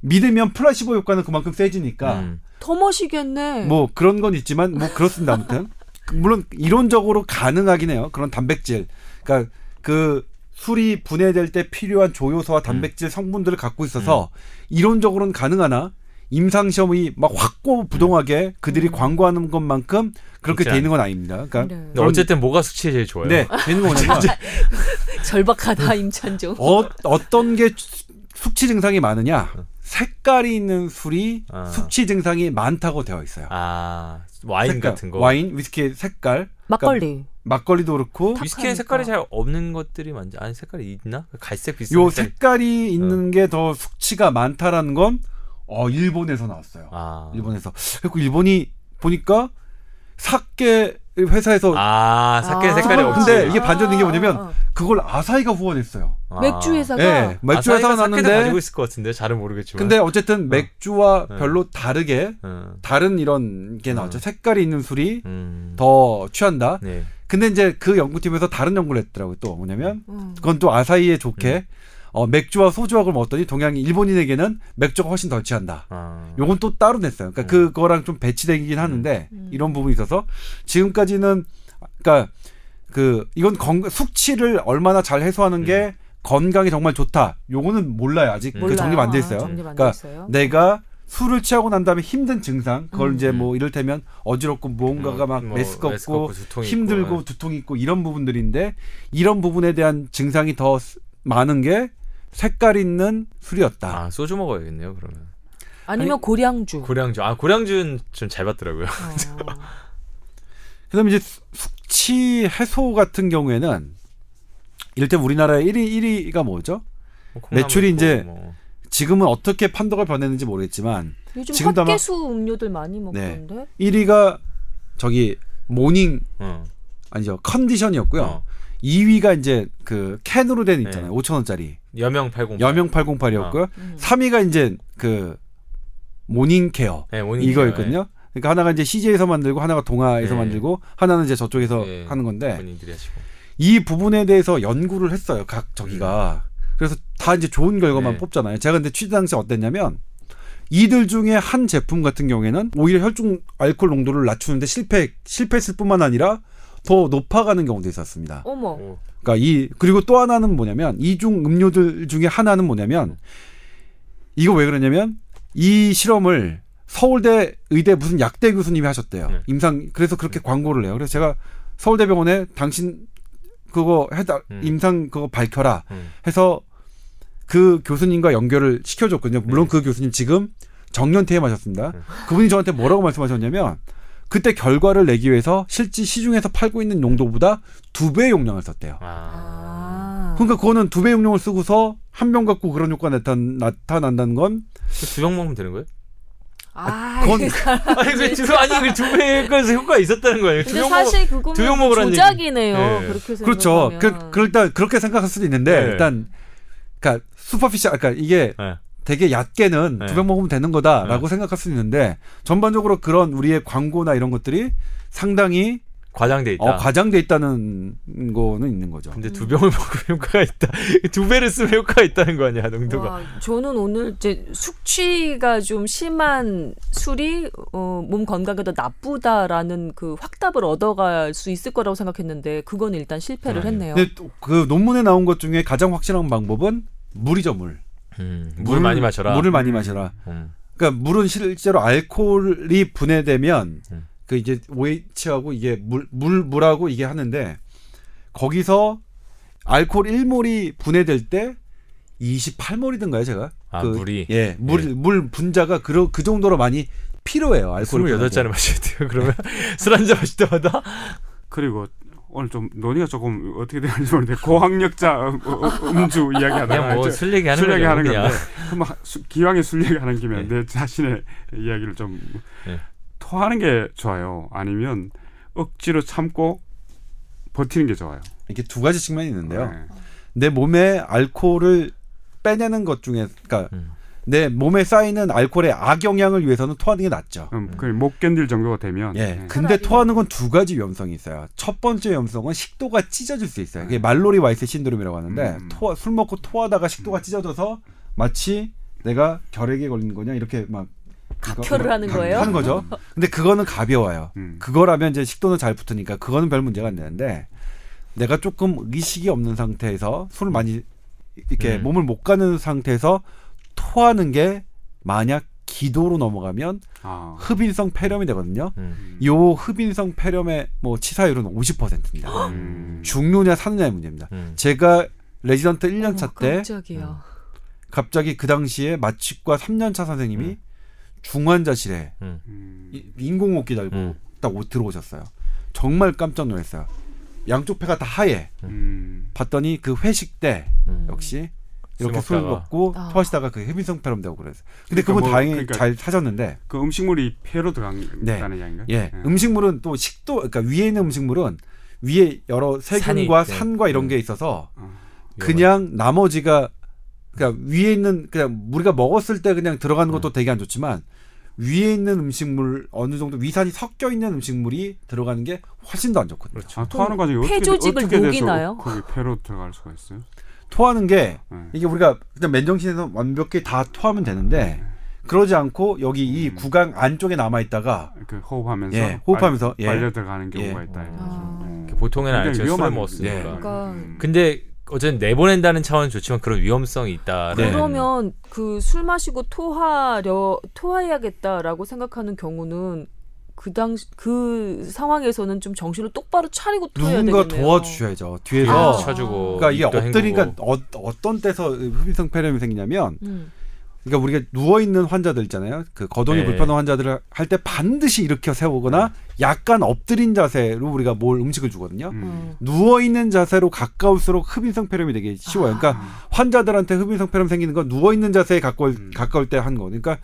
믿으면 플라시보 효과는 그만큼 세지니까 음. 더 마시겠네. 뭐 그런 건 있지만 뭐 그렇습니다. 아무튼 물론 이론적으로 가능하긴 해요. 그런 단백질, 그러니까 그 술이 분해될 때 필요한 조효소와 단백질 성분들을 갖고 있어서 이론적으로는 가능하나 임상 시험이 막 확고 부동하게 그들이 음. 광고하는 것만큼 그렇게 있는 건 아닙니다. 그러니까 네. 근데 어쨌든 뭐가 수치에 제일 좋아요? 네, 되는 건 뭐냐면 절박하다 임찬종. 어, 어떤 게 수- 숙취 증상이 많으냐? 색깔이 있는 술이 아. 숙취 증상이 많다고 되어 있어요. 아 와인 색깔, 같은 거. 와인, 위스키의 색깔, 막걸리. 막걸리도 그렇고 탁하니까. 색깔이 잘 없는 것들이 많지. 아니 색깔이 있나? 갈색 비슷한 요 색깔. 색깔이 있는 게 더 숙취가 많다라는 건 어, 일본에서 나왔어요. 아. 일본에서. 그리고 일본이 보니까 사케 회사에서 아 사케 아. 색깔이 없지. 근데 이게 반전된 게 뭐냐면 어, 어. 그걸 아사히가 후원했어요. 아. 맥주 회사가 예, 맥주 회사가 났는데 가지고 있을 것 같은데 잘은 모르겠지만. 근데 어쨌든 맥주와 네. 별로 다르게 음. 다른 이런 게 나왔죠. 음. 색깔이 있는 술이 음. 더 취한다. 네. 근데 이제 그 연구팀에서 다른 연구를 했더라고요. 또 뭐냐면 음. 그건 또 아사히에 좋게 어, 맥주와 소주하고 먹었더니 동양인 일본인에게는 맥주가 훨씬 덜 취한다. 아. 요건 또 따로 냈어요. 그러니까 음. 그거랑 좀 배치되긴 하는데 음. 이런 부분이 있어서 지금까지는 그러니까 그 이건 건, 숙취를 얼마나 잘 해소하는 게 건강에 정말 좋다. 요거는 몰라요. 아직 그 몰라요. 정리가 안돼 아, 있어요. 안돼 그러니까 있어요. 내가 술을 취하고 난 다음에 힘든 증상 그걸 음. 이제 뭐 이를테면 어지럽고 무언가가 막 뭐, 메스껍고 메스껍고 두통 있고, 힘들고 예. 두통 있고 이런 부분들인데 이런 부분에 대한 증상이 더 스- 많은 게 색깔 있는 술이었다. 아 소주 먹어야겠네요 그러면. 아니면 고량주. 고량주. 아 고량주는 좀잘 봤더라고요. 어. 그다음에 이제 수- 숙취 해소 같은 경우에는 이를테면 우리나라의 1위 1위가 뭐죠? 뭐 매출이 있고 이제 뭐. 지금은 어떻게 판도가 변했는지 모르겠지만 요즘 지금도 아마- 헛개수 음료들 많이 먹던데. 1위가 저기 모닝 어. 아니죠 컨디션이었고요. 어. 2위가 이제 그 캔으로 된 있잖아요. 네. 5천 원짜리 여명 80. 여명 808이었고요. 음. 3위가 이제 그 모닝 케어 네, 모닝 이거였거든요. 그러니까 하나가 이제 CJ에서 만들고 하나가 동아에서 네. 만들고 하나는 이제 저쪽에서 네. 하는 건데 본인들이 하시고. 이 부분에 대해서 연구를 했어요. 각 저기가. 그래서 다 이제 좋은 결과만 네. 뽑잖아요. 제가 근데 취재 당시 어땠냐면 이들 중에 한 제품 같은 경우에는 오히려 혈중 알코올 농도를 낮추는데 실패 실패했을 뿐만 아니라 더 높아가는 경우도 있었습니다. 어머. 오. 그러니까 이 그리고 또 하나는 뭐냐면 이중 음료들 중에 하나는 뭐냐면 이거 왜 그러냐면 이 실험을 서울대 의대 무슨 약대 교수님이 하셨대요. 네. 임상 그래서 그렇게 광고를 해요. 그래서 제가 서울대병원에 당신 그거 해다 음. 임상 그거 밝혀라 음. 해서 그 교수님과 연결을 시켜줬거든요. 물론 그 교수님 지금 정년 퇴임하셨습니다. 네. 그분이 저한테 뭐라고 말씀하셨냐면 그때 결과를 내기 위해서 실제 시중에서 팔고 있는 용도보다 두 배의 용량을 썼대요. 아. 아. 그러니까 그거는 두 배 용량을 쓰고서 한 병 갖고 그런 효과가 나타, 나타난다는 건 두 병 먹으면 되는 거예요? 아, 그건 아니 그두 아니 그두 배에서 효과 있었다는 거예요. 두병 사실 두병 그거는 먹으라는 조작이네요. 얘기. 네. 그렇게 그렇죠. 생각하면. 그, 그 일단 그렇게 생각할 수도 있는데 네. 일단 그러니까 슈퍼피셜 그러니까 이게 네. 되게 얕게는 네. 두병 먹으면 되는 거다라고 생각할 수 있는데 전반적으로 그런 우리의 광고나 이런 것들이 상당히 과장돼 있다. 어, 과장돼 있다는 거는 있는 거죠. 근데 두 병을 먹으면 효과가 있다. 두 배를 쓰면 효과가 있다는 거 아니야 농도가. 와, 저는 오늘 이제 숙취가 좀 심한 술이 어, 몸 건강에도 나쁘다라는 그 확답을 얻어갈 수 있을 거라고 생각했는데 그건 일단 실패를 네. 했네요. 근데 또그 논문에 나온 것 중에 가장 확실한 방법은 물이죠 물. 음, 물 많이 마셔라. 물을 많이 마셔라. 음. 그러니까 물은 실제로 알코올이 분해되면 음. 그 이제 OH하고 이게 물, 물 물하고 이게 하는데 거기서 알코올 1몰이 분해될 때 28몰이든가요, 제가? 아, 그, 물이? 예. 물, 예. 물 분자가 그, 그 정도로 많이 필요해요, 알코올. 28잔을 마셔야 돼요. 그러면 술 한 잔 마실 때마다 그리고 오늘 좀 논의가 조금 어떻게 되는지 모르는데 고학력자 음, 음, 음주 이야기하다가 그냥 뭐 이제 술 얘기하는 술. 얘기하는. 건데 그럼 수- 기왕에 술 얘기하는 김에 네. 내 자신의 이야기를 좀 네. 토하는 게 좋아요. 아니면 억지로 참고 버티는 게 좋아요. 이렇게 두 가지 측면이 있는데요. 네. 내 몸에 알코올을 빼내는 것 중에, 그러니까 음. 내 몸에 쌓이는 알코올의 악영향을 위해서는 토하는 게 낫죠. 음, 그못 견딜 정도가 되면 예. 네. 근데 토하는 건 두 가지 위험성이 있어요. 첫 번째 위험성은 식도가 찢어질 수 있어요. 이게 말로리 와이스 신드롬이라고 하는데 음. 토, 술 먹고 토하다가 식도가 찢어져서 마치 내가 결핵에 걸린 거냐 이렇게 막 각혈을 하는 각- 거예요? 하는 거죠. 근데 그거는 가벼워요. 음. 그거라면 이제 식도는 잘 붙으니까 그거는 별 문제가 안 되는데 내가 조금 의식이 없는 상태에서 술을 많이 이렇게 음. 몸을 못 가누는 상태에서 토하는 게 만약 기도로 넘어가면 아. 흡인성 폐렴이 되거든요. 음. 요 흡인성 폐렴의 뭐 치사율은 50%입니다. 음. 죽느냐 사느냐의 문제입니다. 음. 제가 레지던트 1년 어머, 차때 깜짝이야. 갑자기 그 당시에 마취과 3년 차 선생님이 음. 중환자실에 음. 이- 인공호흡기 달고 음. 딱 오- 들어오셨어요. 정말 깜짝 놀랐어요. 양쪽 폐가 다 하얘. 음. 봤더니 그 회식 때 음. 역시 이렇게 술. 먹고 아. 토하시다가 그 흡인성 폐렴 되고 그랬어요. 근데 그러니까 그분 뭐, 다행히 그러니까 잘 사셨는데 그 음식물이 폐로 들어간다는 네. 얘기인가요? 예, 예. 음식물은 또 식도 그러니까 위에 있는 음식물은 위에 여러 세균과 산이. 산과 이런 음. 게 있어서 어. 그냥 나머지가 그러니까 위에 있는 그냥 우리가 먹었을 때 그냥 들어가는 것도 되게 안 좋지만 위에 있는 음식물 어느 정도 위산이 섞여 있는 음식물이 들어가는 게 훨씬 더 안 좋거든요. 그렇죠. 아, 토하는 과정이 어떻게 폐조직을 어떻게 녹이나요? 거기 폐로 들어갈 수가 있어요? 토하는 게 네. 이게 우리가 그냥 맨정신에서 완벽히 다 토하면 되는데 그러지 않고 여기 이 음. 구강 안쪽에 남아 있다가 그 호흡하면서 예, 호흡하면서, 예. 빨려 들어가는 경우가 예. 있다. 이거죠. 아. 어. 보통에는 굉장히 알죠. 술을 위험한 먹었으니까. 예. 그러니까 음. 근데 어쨌든 내보낸다는 차원은 좋지만 그런 위험성이 있다. 네. 그러면 그 술 마시고 토하려 토해야겠다라고 생각하는 경우는 그 당시 그 상황에서는 좀 정신을 똑바로 차리고 토해야 누군가 되겠네요. 도와주셔야죠. 뒤에서 아. 쳐주고 그러니까 이게 엎드리니까 헹구고. 어, 어떤 때서 흡인성 폐렴이 생기냐면 음. 그러니까 우리가 누워 있는 환자들 있잖아요. 그 거동이 네. 불편한 환자들을 할 때 반드시 일으켜 세우거나 약간 엎드린 자세로 우리가 뭘 음식을 주거든요. 음. 어. 누워 있는 자세로 가까울수록 흡인성 폐렴이 되게 쉬워요. 그러니까 환자들한테 흡인성 폐렴 생기는 건 누워 있는 자세에 가까울 음. 가까울 때 한 거. 그러니까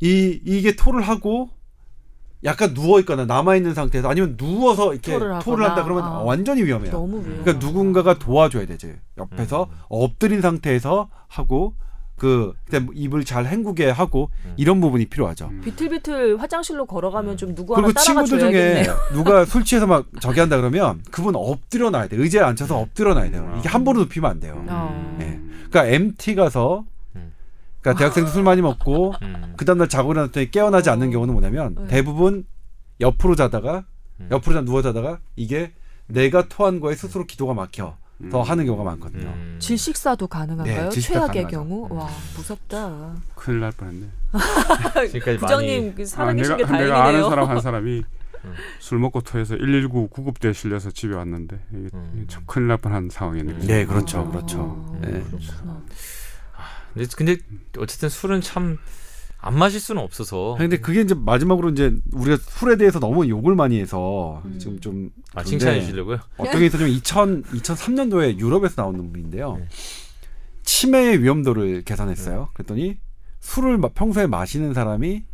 이 이게 토를 하고 약간 누워 있거나 남아 있는 상태에서 아니면 누워서 이렇게 토를 토를. 한다 그러면 아. 완전히 위험해요. 너무 위험. 그러니까 누군가가 도와줘야 되지. 옆에서 음. 엎드린 상태에서 하고 그 그다음 입을 잘 헹구게 하고 음. 이런 부분이 필요하죠. 음. 비틀비틀 화장실로 걸어가면 좀 누구 하나 그리고 친구들 중에. 누가 술 취해서 막 저기 한다 그러면 그분 엎드려 놔야 돼. 의자에 앉혀서 엎드려 놔야 돼요. 이게 함부로 눕히면 안 돼요. 어. 예. 그러니까 MT 가서 음. 그러니까 대학생들 술 많이 먹고 음. 그 다음날 자고 일어났더니 깨어나지 않는 어. 경우는 뭐냐면 네. 대부분 옆으로 자다가 음. 옆으로 자 누워 자다가 이게 내가 토한 거에 스스로 기도가 막혀 더 음. 하는 경우가 많거든요. 음. 질식사도 가능한가요? 네, 질식사 최악의 가능하죠. 경우? 와 무섭다. 큰일 날 뻔했네. 지금까지 부장님 많이 그 아, 살아계신 게 내가, 내가 다행이네요. 아는 사람 한 사람이 음. 술 먹고 토해서 119 구급대에 실려서 집에 왔는데 이게 음. 참 큰일 날 뻔한 상황이네. 네, 그렇죠, 아, 그렇죠. 네. 그렇구나. 근데, 근데 어쨌든 술은 참 안 마실 수는 없어서 근데 그게 이제 마지막으로 이제 우리가 술에 대해서 너무 욕을 많이 해서 음. 지금 좀 아, 칭찬해 주시려고요? 어떤 게 있었냐면 2000 2003년도에 유럽에서 나온 논문인데요. 네. 치매의 위험도를 계산했어요. 그랬더니 술을 마- 평소에 마시는 사람이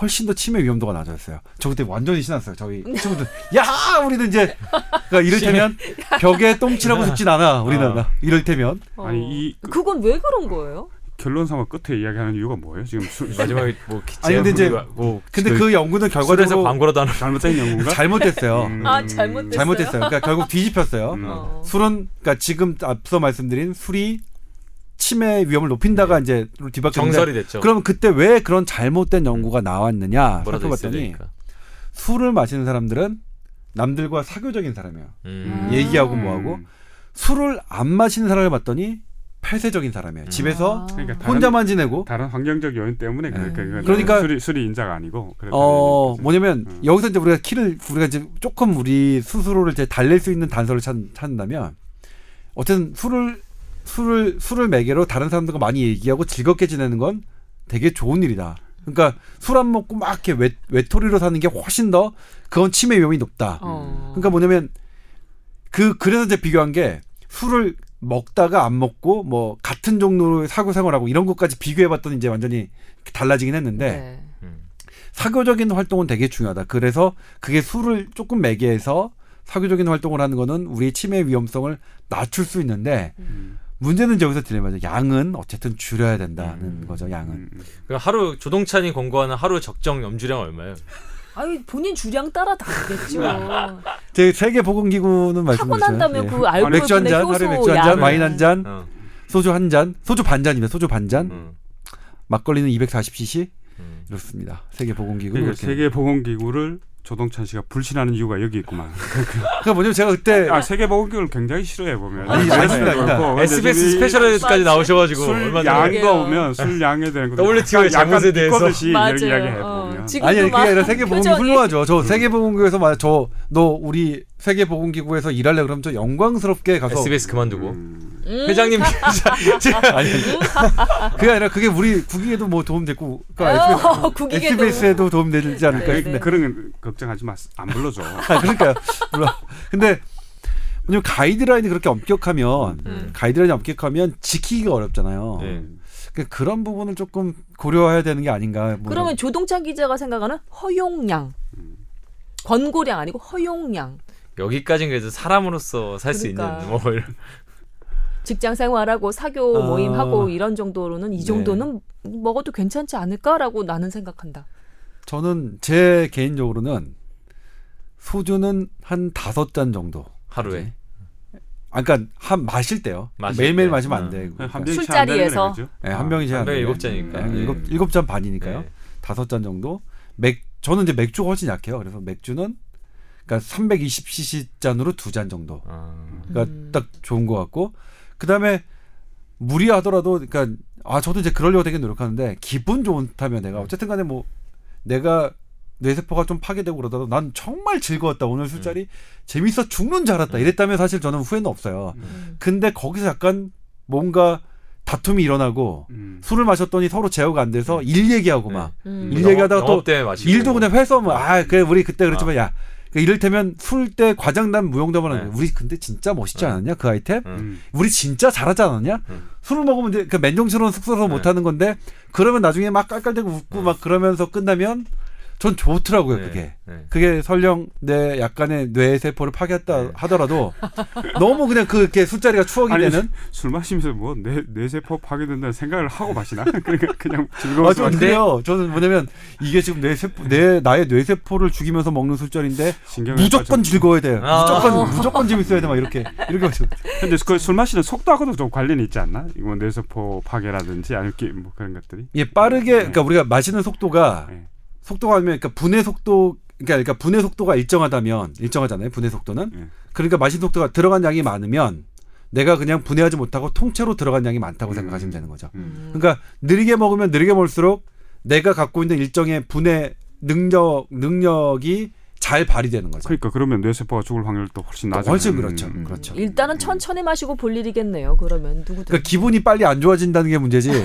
훨씬 더 치매 위험도가 낮아졌어요. 저 그때 완전히 신났어요. 저희 친구들 야 우리는 이제 그러니까 이를테면 벽에 똥칠하고 죽진 않아 우리는 아. 이를테면 어. 아니 이 그건 왜 그런 거예요? 결론 삼아 끝에 이야기하는 이유가 뭐예요? 지금 술, 마지막에 뭐 아니, 근데 이제 뭐 근데 그그 연구는 결과적으로 광고라도 하는 잘못된 연구인가? 잘못됐어요. 음. 아, 잘못됐어요? 잘못됐어요. 그러니까 결국 뒤집혔어요. 음. 어. 술은 그러니까 지금 앞서 말씀드린 술이 치매 위험을 높인다가 이제 뒤바뀌었는데 정설이 됐죠. 그러면 그때 왜 그런 잘못된 연구가 나왔느냐 살펴봤더니. 술을 마시는 사람들은 남들과 사교적인 사람이에요. 음. 아. 얘기하고 뭐하고 음. 술을 안 마시는 사람을 봤더니 폐쇄적인 사람이에요. 음. 집에서 아. 그러니까 다른- 혼자만 지내고 다른 환경적 요인 때문에 네. 그러니까 그러니까- 술이 술이 인자가 아니고 어. 뭐냐면 음. 여기서 이제 우리가 키를 우리가 이제 조금 우리 스스로를 이제 달랠 수 있는 단서를 찾, 찾는다면 어쨌든 술을 술을 술을 매개로 다른 사람들과 많이 얘기하고 즐겁게 지내는 건 되게 좋은 일이다. 그러니까 술 안 먹고 막 이렇게 외, 외톨이로 사는 게 훨씬 더 그건 치매 위험이 높다. 어. 그러니까 뭐냐면 그 그래서 이제 비교한 게 술을 먹다가 안 먹고 뭐 같은 종류의 사고 생활하고 이런 것까지 비교해봤더니 이제 완전히 달라지긴 했는데 네. 음. 사교적인 활동은 되게 중요하다. 그래서 그게 술을 조금 매개해서 사교적인 활동을 하는 거는 우리 치매 위험성을 낮출 수 있는데 음. 문제는 여기서 딜레마죠. 양은 어쨌든 줄여야 된다는 음. 거죠. 양은. 음, 음. 그러니까 하루 조동찬이 권고하는 하루 적정 염주량 얼마예요? 아니 본인 주량 따라 다르겠죠. 제 세계 보건기구는 하고 말씀드렸어요. 난 다음에 예. 그 알코올 맥주 한 잔, 하루에 맥주 한 잔. 와인 한 잔, 어. 소주 한 잔, 소주 반 잔입니다. 소주 반 잔, 음. 막걸리는 240cc 음. 이렇습니다. 세계 보건기구는 그러니까. 세계 보건기구를 조동찬 씨가 불신하는 이유가 여기 있구만. 그러니까 뭐냐면 제가 그때 아 세계보건기를 굉장히 싫어해 보면. 아니, 아닙니다, 아닙니다. SBS 스페셜까지 나오셔가지고 술 그러게요. 오면 술 양에 대한 거. WTO 의 잘못에 대해서. 맞아요. 이야기해 어, 보면. 아니 그게 아니라 세계보건기 표정이- 훌륭하죠. 저 세계보건기구에서 말 저너 우리 세계보건기구에서 일할래 그러면 저 영광스럽게 가서 SBS 그만두고 음. 음, 회장님 아니 그게 아니라 그게 우리 국익에도 뭐 도움 됐고 그러니까 어, 국익에도. SBS에도 도움 되지 않을까 네, 네. 그런 건 걱정하지 마. 안 불러줘. 아, 그러니까 물론 근데 왜냐면 가이드라인이 그렇게 엄격하면 음. 가이드라인이 엄격하면 지키기가 어렵잖아요. 네. 그러니까 그런 부분을 조금 고려해야 되는 게 아닌가. 뭐 그러면 조동찬 기자가 생각하는 허용량. 권고량 아니고 허용량. 여기까지는 그래도 사람으로서 살수 그러니까. 있는 뭐 이런- 직장 생활하고 사교 아. 모임하고 이런 정도로는 이 네. 정도는 먹어도 괜찮지 않을까라고 나는 생각한다. 저는 제 개인적으로는 소주는 한 다섯 잔 정도. 하루에 아, 그러니까 한 마실 때요. 마실 매일매일 때. 마시면 안 음. 돼. 한 병이 술자리에서. 네, 한 병이 제한. 한 병에 일곱 잔이니까. 네, 네. 일곱 일곱 잔 반이니까요. 네. 다섯 잔 정도. 맥 저는 이제 맥주가 훨씬 약해요. 그래서 맥주는 그러니까 320cc 잔으로 두 잔 정도. 아, 그러니까 음. 딱 좋은 것 같고 그다음에 무리하더라도 그러니까 아 저도 이제 그러려고 되게 노력하는데 기분 좋다면 내가 어쨌든 간에 뭐 내가 뇌세포가 좀 파괴되고 그러더라도 난 정말 즐거웠다 오늘 술자리 재밌어 죽는 줄 알았다 이랬다면 사실 저는 후회는 없어요 음. 근데 거기서 약간 뭔가 다툼이 일어나고 음. 술을 마셨더니 서로 제어가 안 돼서 일 얘기하고 막 음. 일 얘기하다가 또 일도 그냥 회서 뭐아 그래 우리 그때 그랬지만 아. 야 그러니까 이를테면 술때 과장단 무용담을 하는 네. 우리 근데 진짜 멋있지 네. 않았냐 그 아이템 음. 음. 우리 진짜 잘하지 않았냐 음. 술을 먹으면 이제 그 맨정신으로 숙소서 네. 못하는 건데 그러면 나중에 막 깔깔대고 웃고 네. 막 그러면서 끝나면 전 좋더라고요 네, 그게 네. 그게 설령 내 약간의 뇌 세포를 파괴했다 네. 하더라도 너무 그냥 그렇게 술자리가 추억이 아니, 되는 술 마시면서 뭐내 뇌세포 파괴된다는 생각을 하고 마시나? 그러니까 그냥 즐거워서 아좀 근데- 그래요 저는 뭐냐면 이게 지금 뇌 세포 내 나의 뇌 세포를 죽이면서 먹는 술자리인데 무조건. 즐거워야 돼 아. 무조건 무조건 재밌어야 돼 막 이렇게 이렇게. 근데 그 술 마시는 속도하고도 좀 관련이 있지 않나? 이거 뇌세포 파괴라든지 아니면 기- 뭐 그런 것들이. 예 빠르게 그러니까 우리가 마시는 속도가 네. 속도가 아니면 그러니까 분해 속도 그러니까, 그러니까 분해 속도가 일정하다면 일정하잖아요. 분해 속도는. 네. 그러니까 마신 속도가 들어간 양이 많으면 내가 그냥 분해하지 못하고 통째로 들어간 양이 많다고 음. 생각하시면 되는 거죠. 음. 그러니까 느리게 먹으면 느리게 먹을수록 내가 갖고 있는 일정의 분해 능력 능력이 잘 발휘되는 거죠. 그러니까 그러면 뇌세포가 죽을 확률도 훨씬 낮아요. 훨씬 그렇죠. 음. 그렇죠. 일단은 천천히 마시고 볼 일이겠네요. 그러면 누구든. 그러니까 기분이 빨리 안 좋아진다는 게 문제지.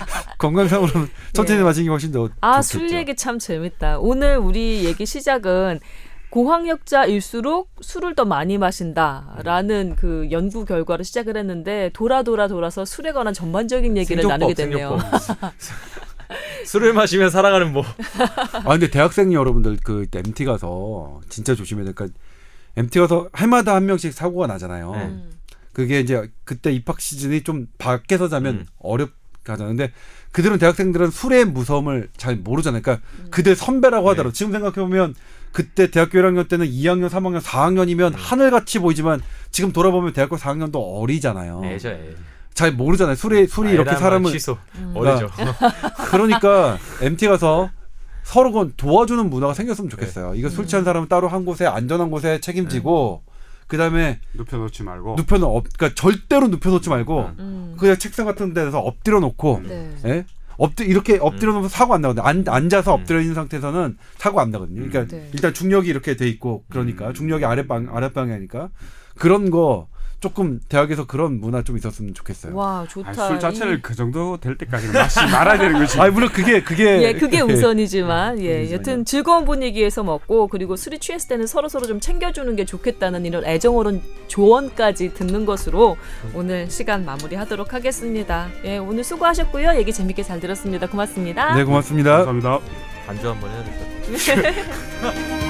건강상으로는 천천히 예. 마시는 게 훨씬 더 아, 좋겠죠. 술 얘기 참 재밌다. 오늘 우리 얘기 시작은 고학력자일수록 술을 더 많이 마신다라는 그 연구 결과로 시작을 했는데 돌아 돌아 돌아서 술에 관한 전반적인 얘기를 생존법, 나누게 됐네요. 술을 마시면 살아가는 뭐 아 근데 대학생 여러분들 그 MT 가서 진짜 조심해야 될 그러니까 MT 가서 해마다 한 명씩 사고가 나잖아요. 네. 음. 그게 이제 그때 입학 시즌이 좀 밖에서 자면 음. 어렵가잖아요. 근데 그들은 대학생들은 술의 무서움을 잘 모르잖아요. 그러니까 그들 선배라고 네. 하더라도 지금 생각해 보면 그때 대학교 1학년 때는 2학년, 3학년, 음. 4학년이면 하늘같이 보이지만 지금 돌아보면 대학교 4학년도 어리잖아요. 애죠 애. 잘 모르잖아요. 술이 술이 이렇게 사람을 취소 음. 어리죠. 그러니까 MT 가서 서로 건 도와주는 문화가 생겼으면 좋겠어요. 이거 술 취한 사람은 따로 한 곳에 안전한 곳에 책임지고 그다음에 눕혀놓지 말고. 눕혀놓 엎 그러니까 절대로 눕혀놓지 말고 음. 그냥 책상 같은 데서 엎드려 놓고 네. 예? 엎드 이렇게 엎드려 놓으면 사고 안 나거든요. 안, 앉아서 음. 엎드려 있는 상태에서는 사고 안 나거든요. 그러니까 네. 일단 중력이 이렇게 돼 있고 그러니까 음. 중력이 아랫방 아랫방이니까 그런 거 조금 대학에서 그런 문화 좀 있었으면 좋겠어요. 와 좋다. 아니, 술 자체를 이- 그 정도 될 때까지는 마시 말아야 되는 거지. 아 물론 그게 그게 예, 그게 우선이지만 예, 우선이죠. 여튼 즐거운 분위기에서 먹고 그리고 술이 취했을 때는 서로 서로 좀 챙겨주는 게 좋겠다는 이런 애정어른 조언까지 듣는 것으로 오늘 시간 마무리하도록 하겠습니다. 예, 오늘 수고하셨고요. 얘기 재밌게 잘 들었습니다. 고맙습니다. 네 고맙습니다. 감사합니다. 반주 한번 해야 될것 같아요.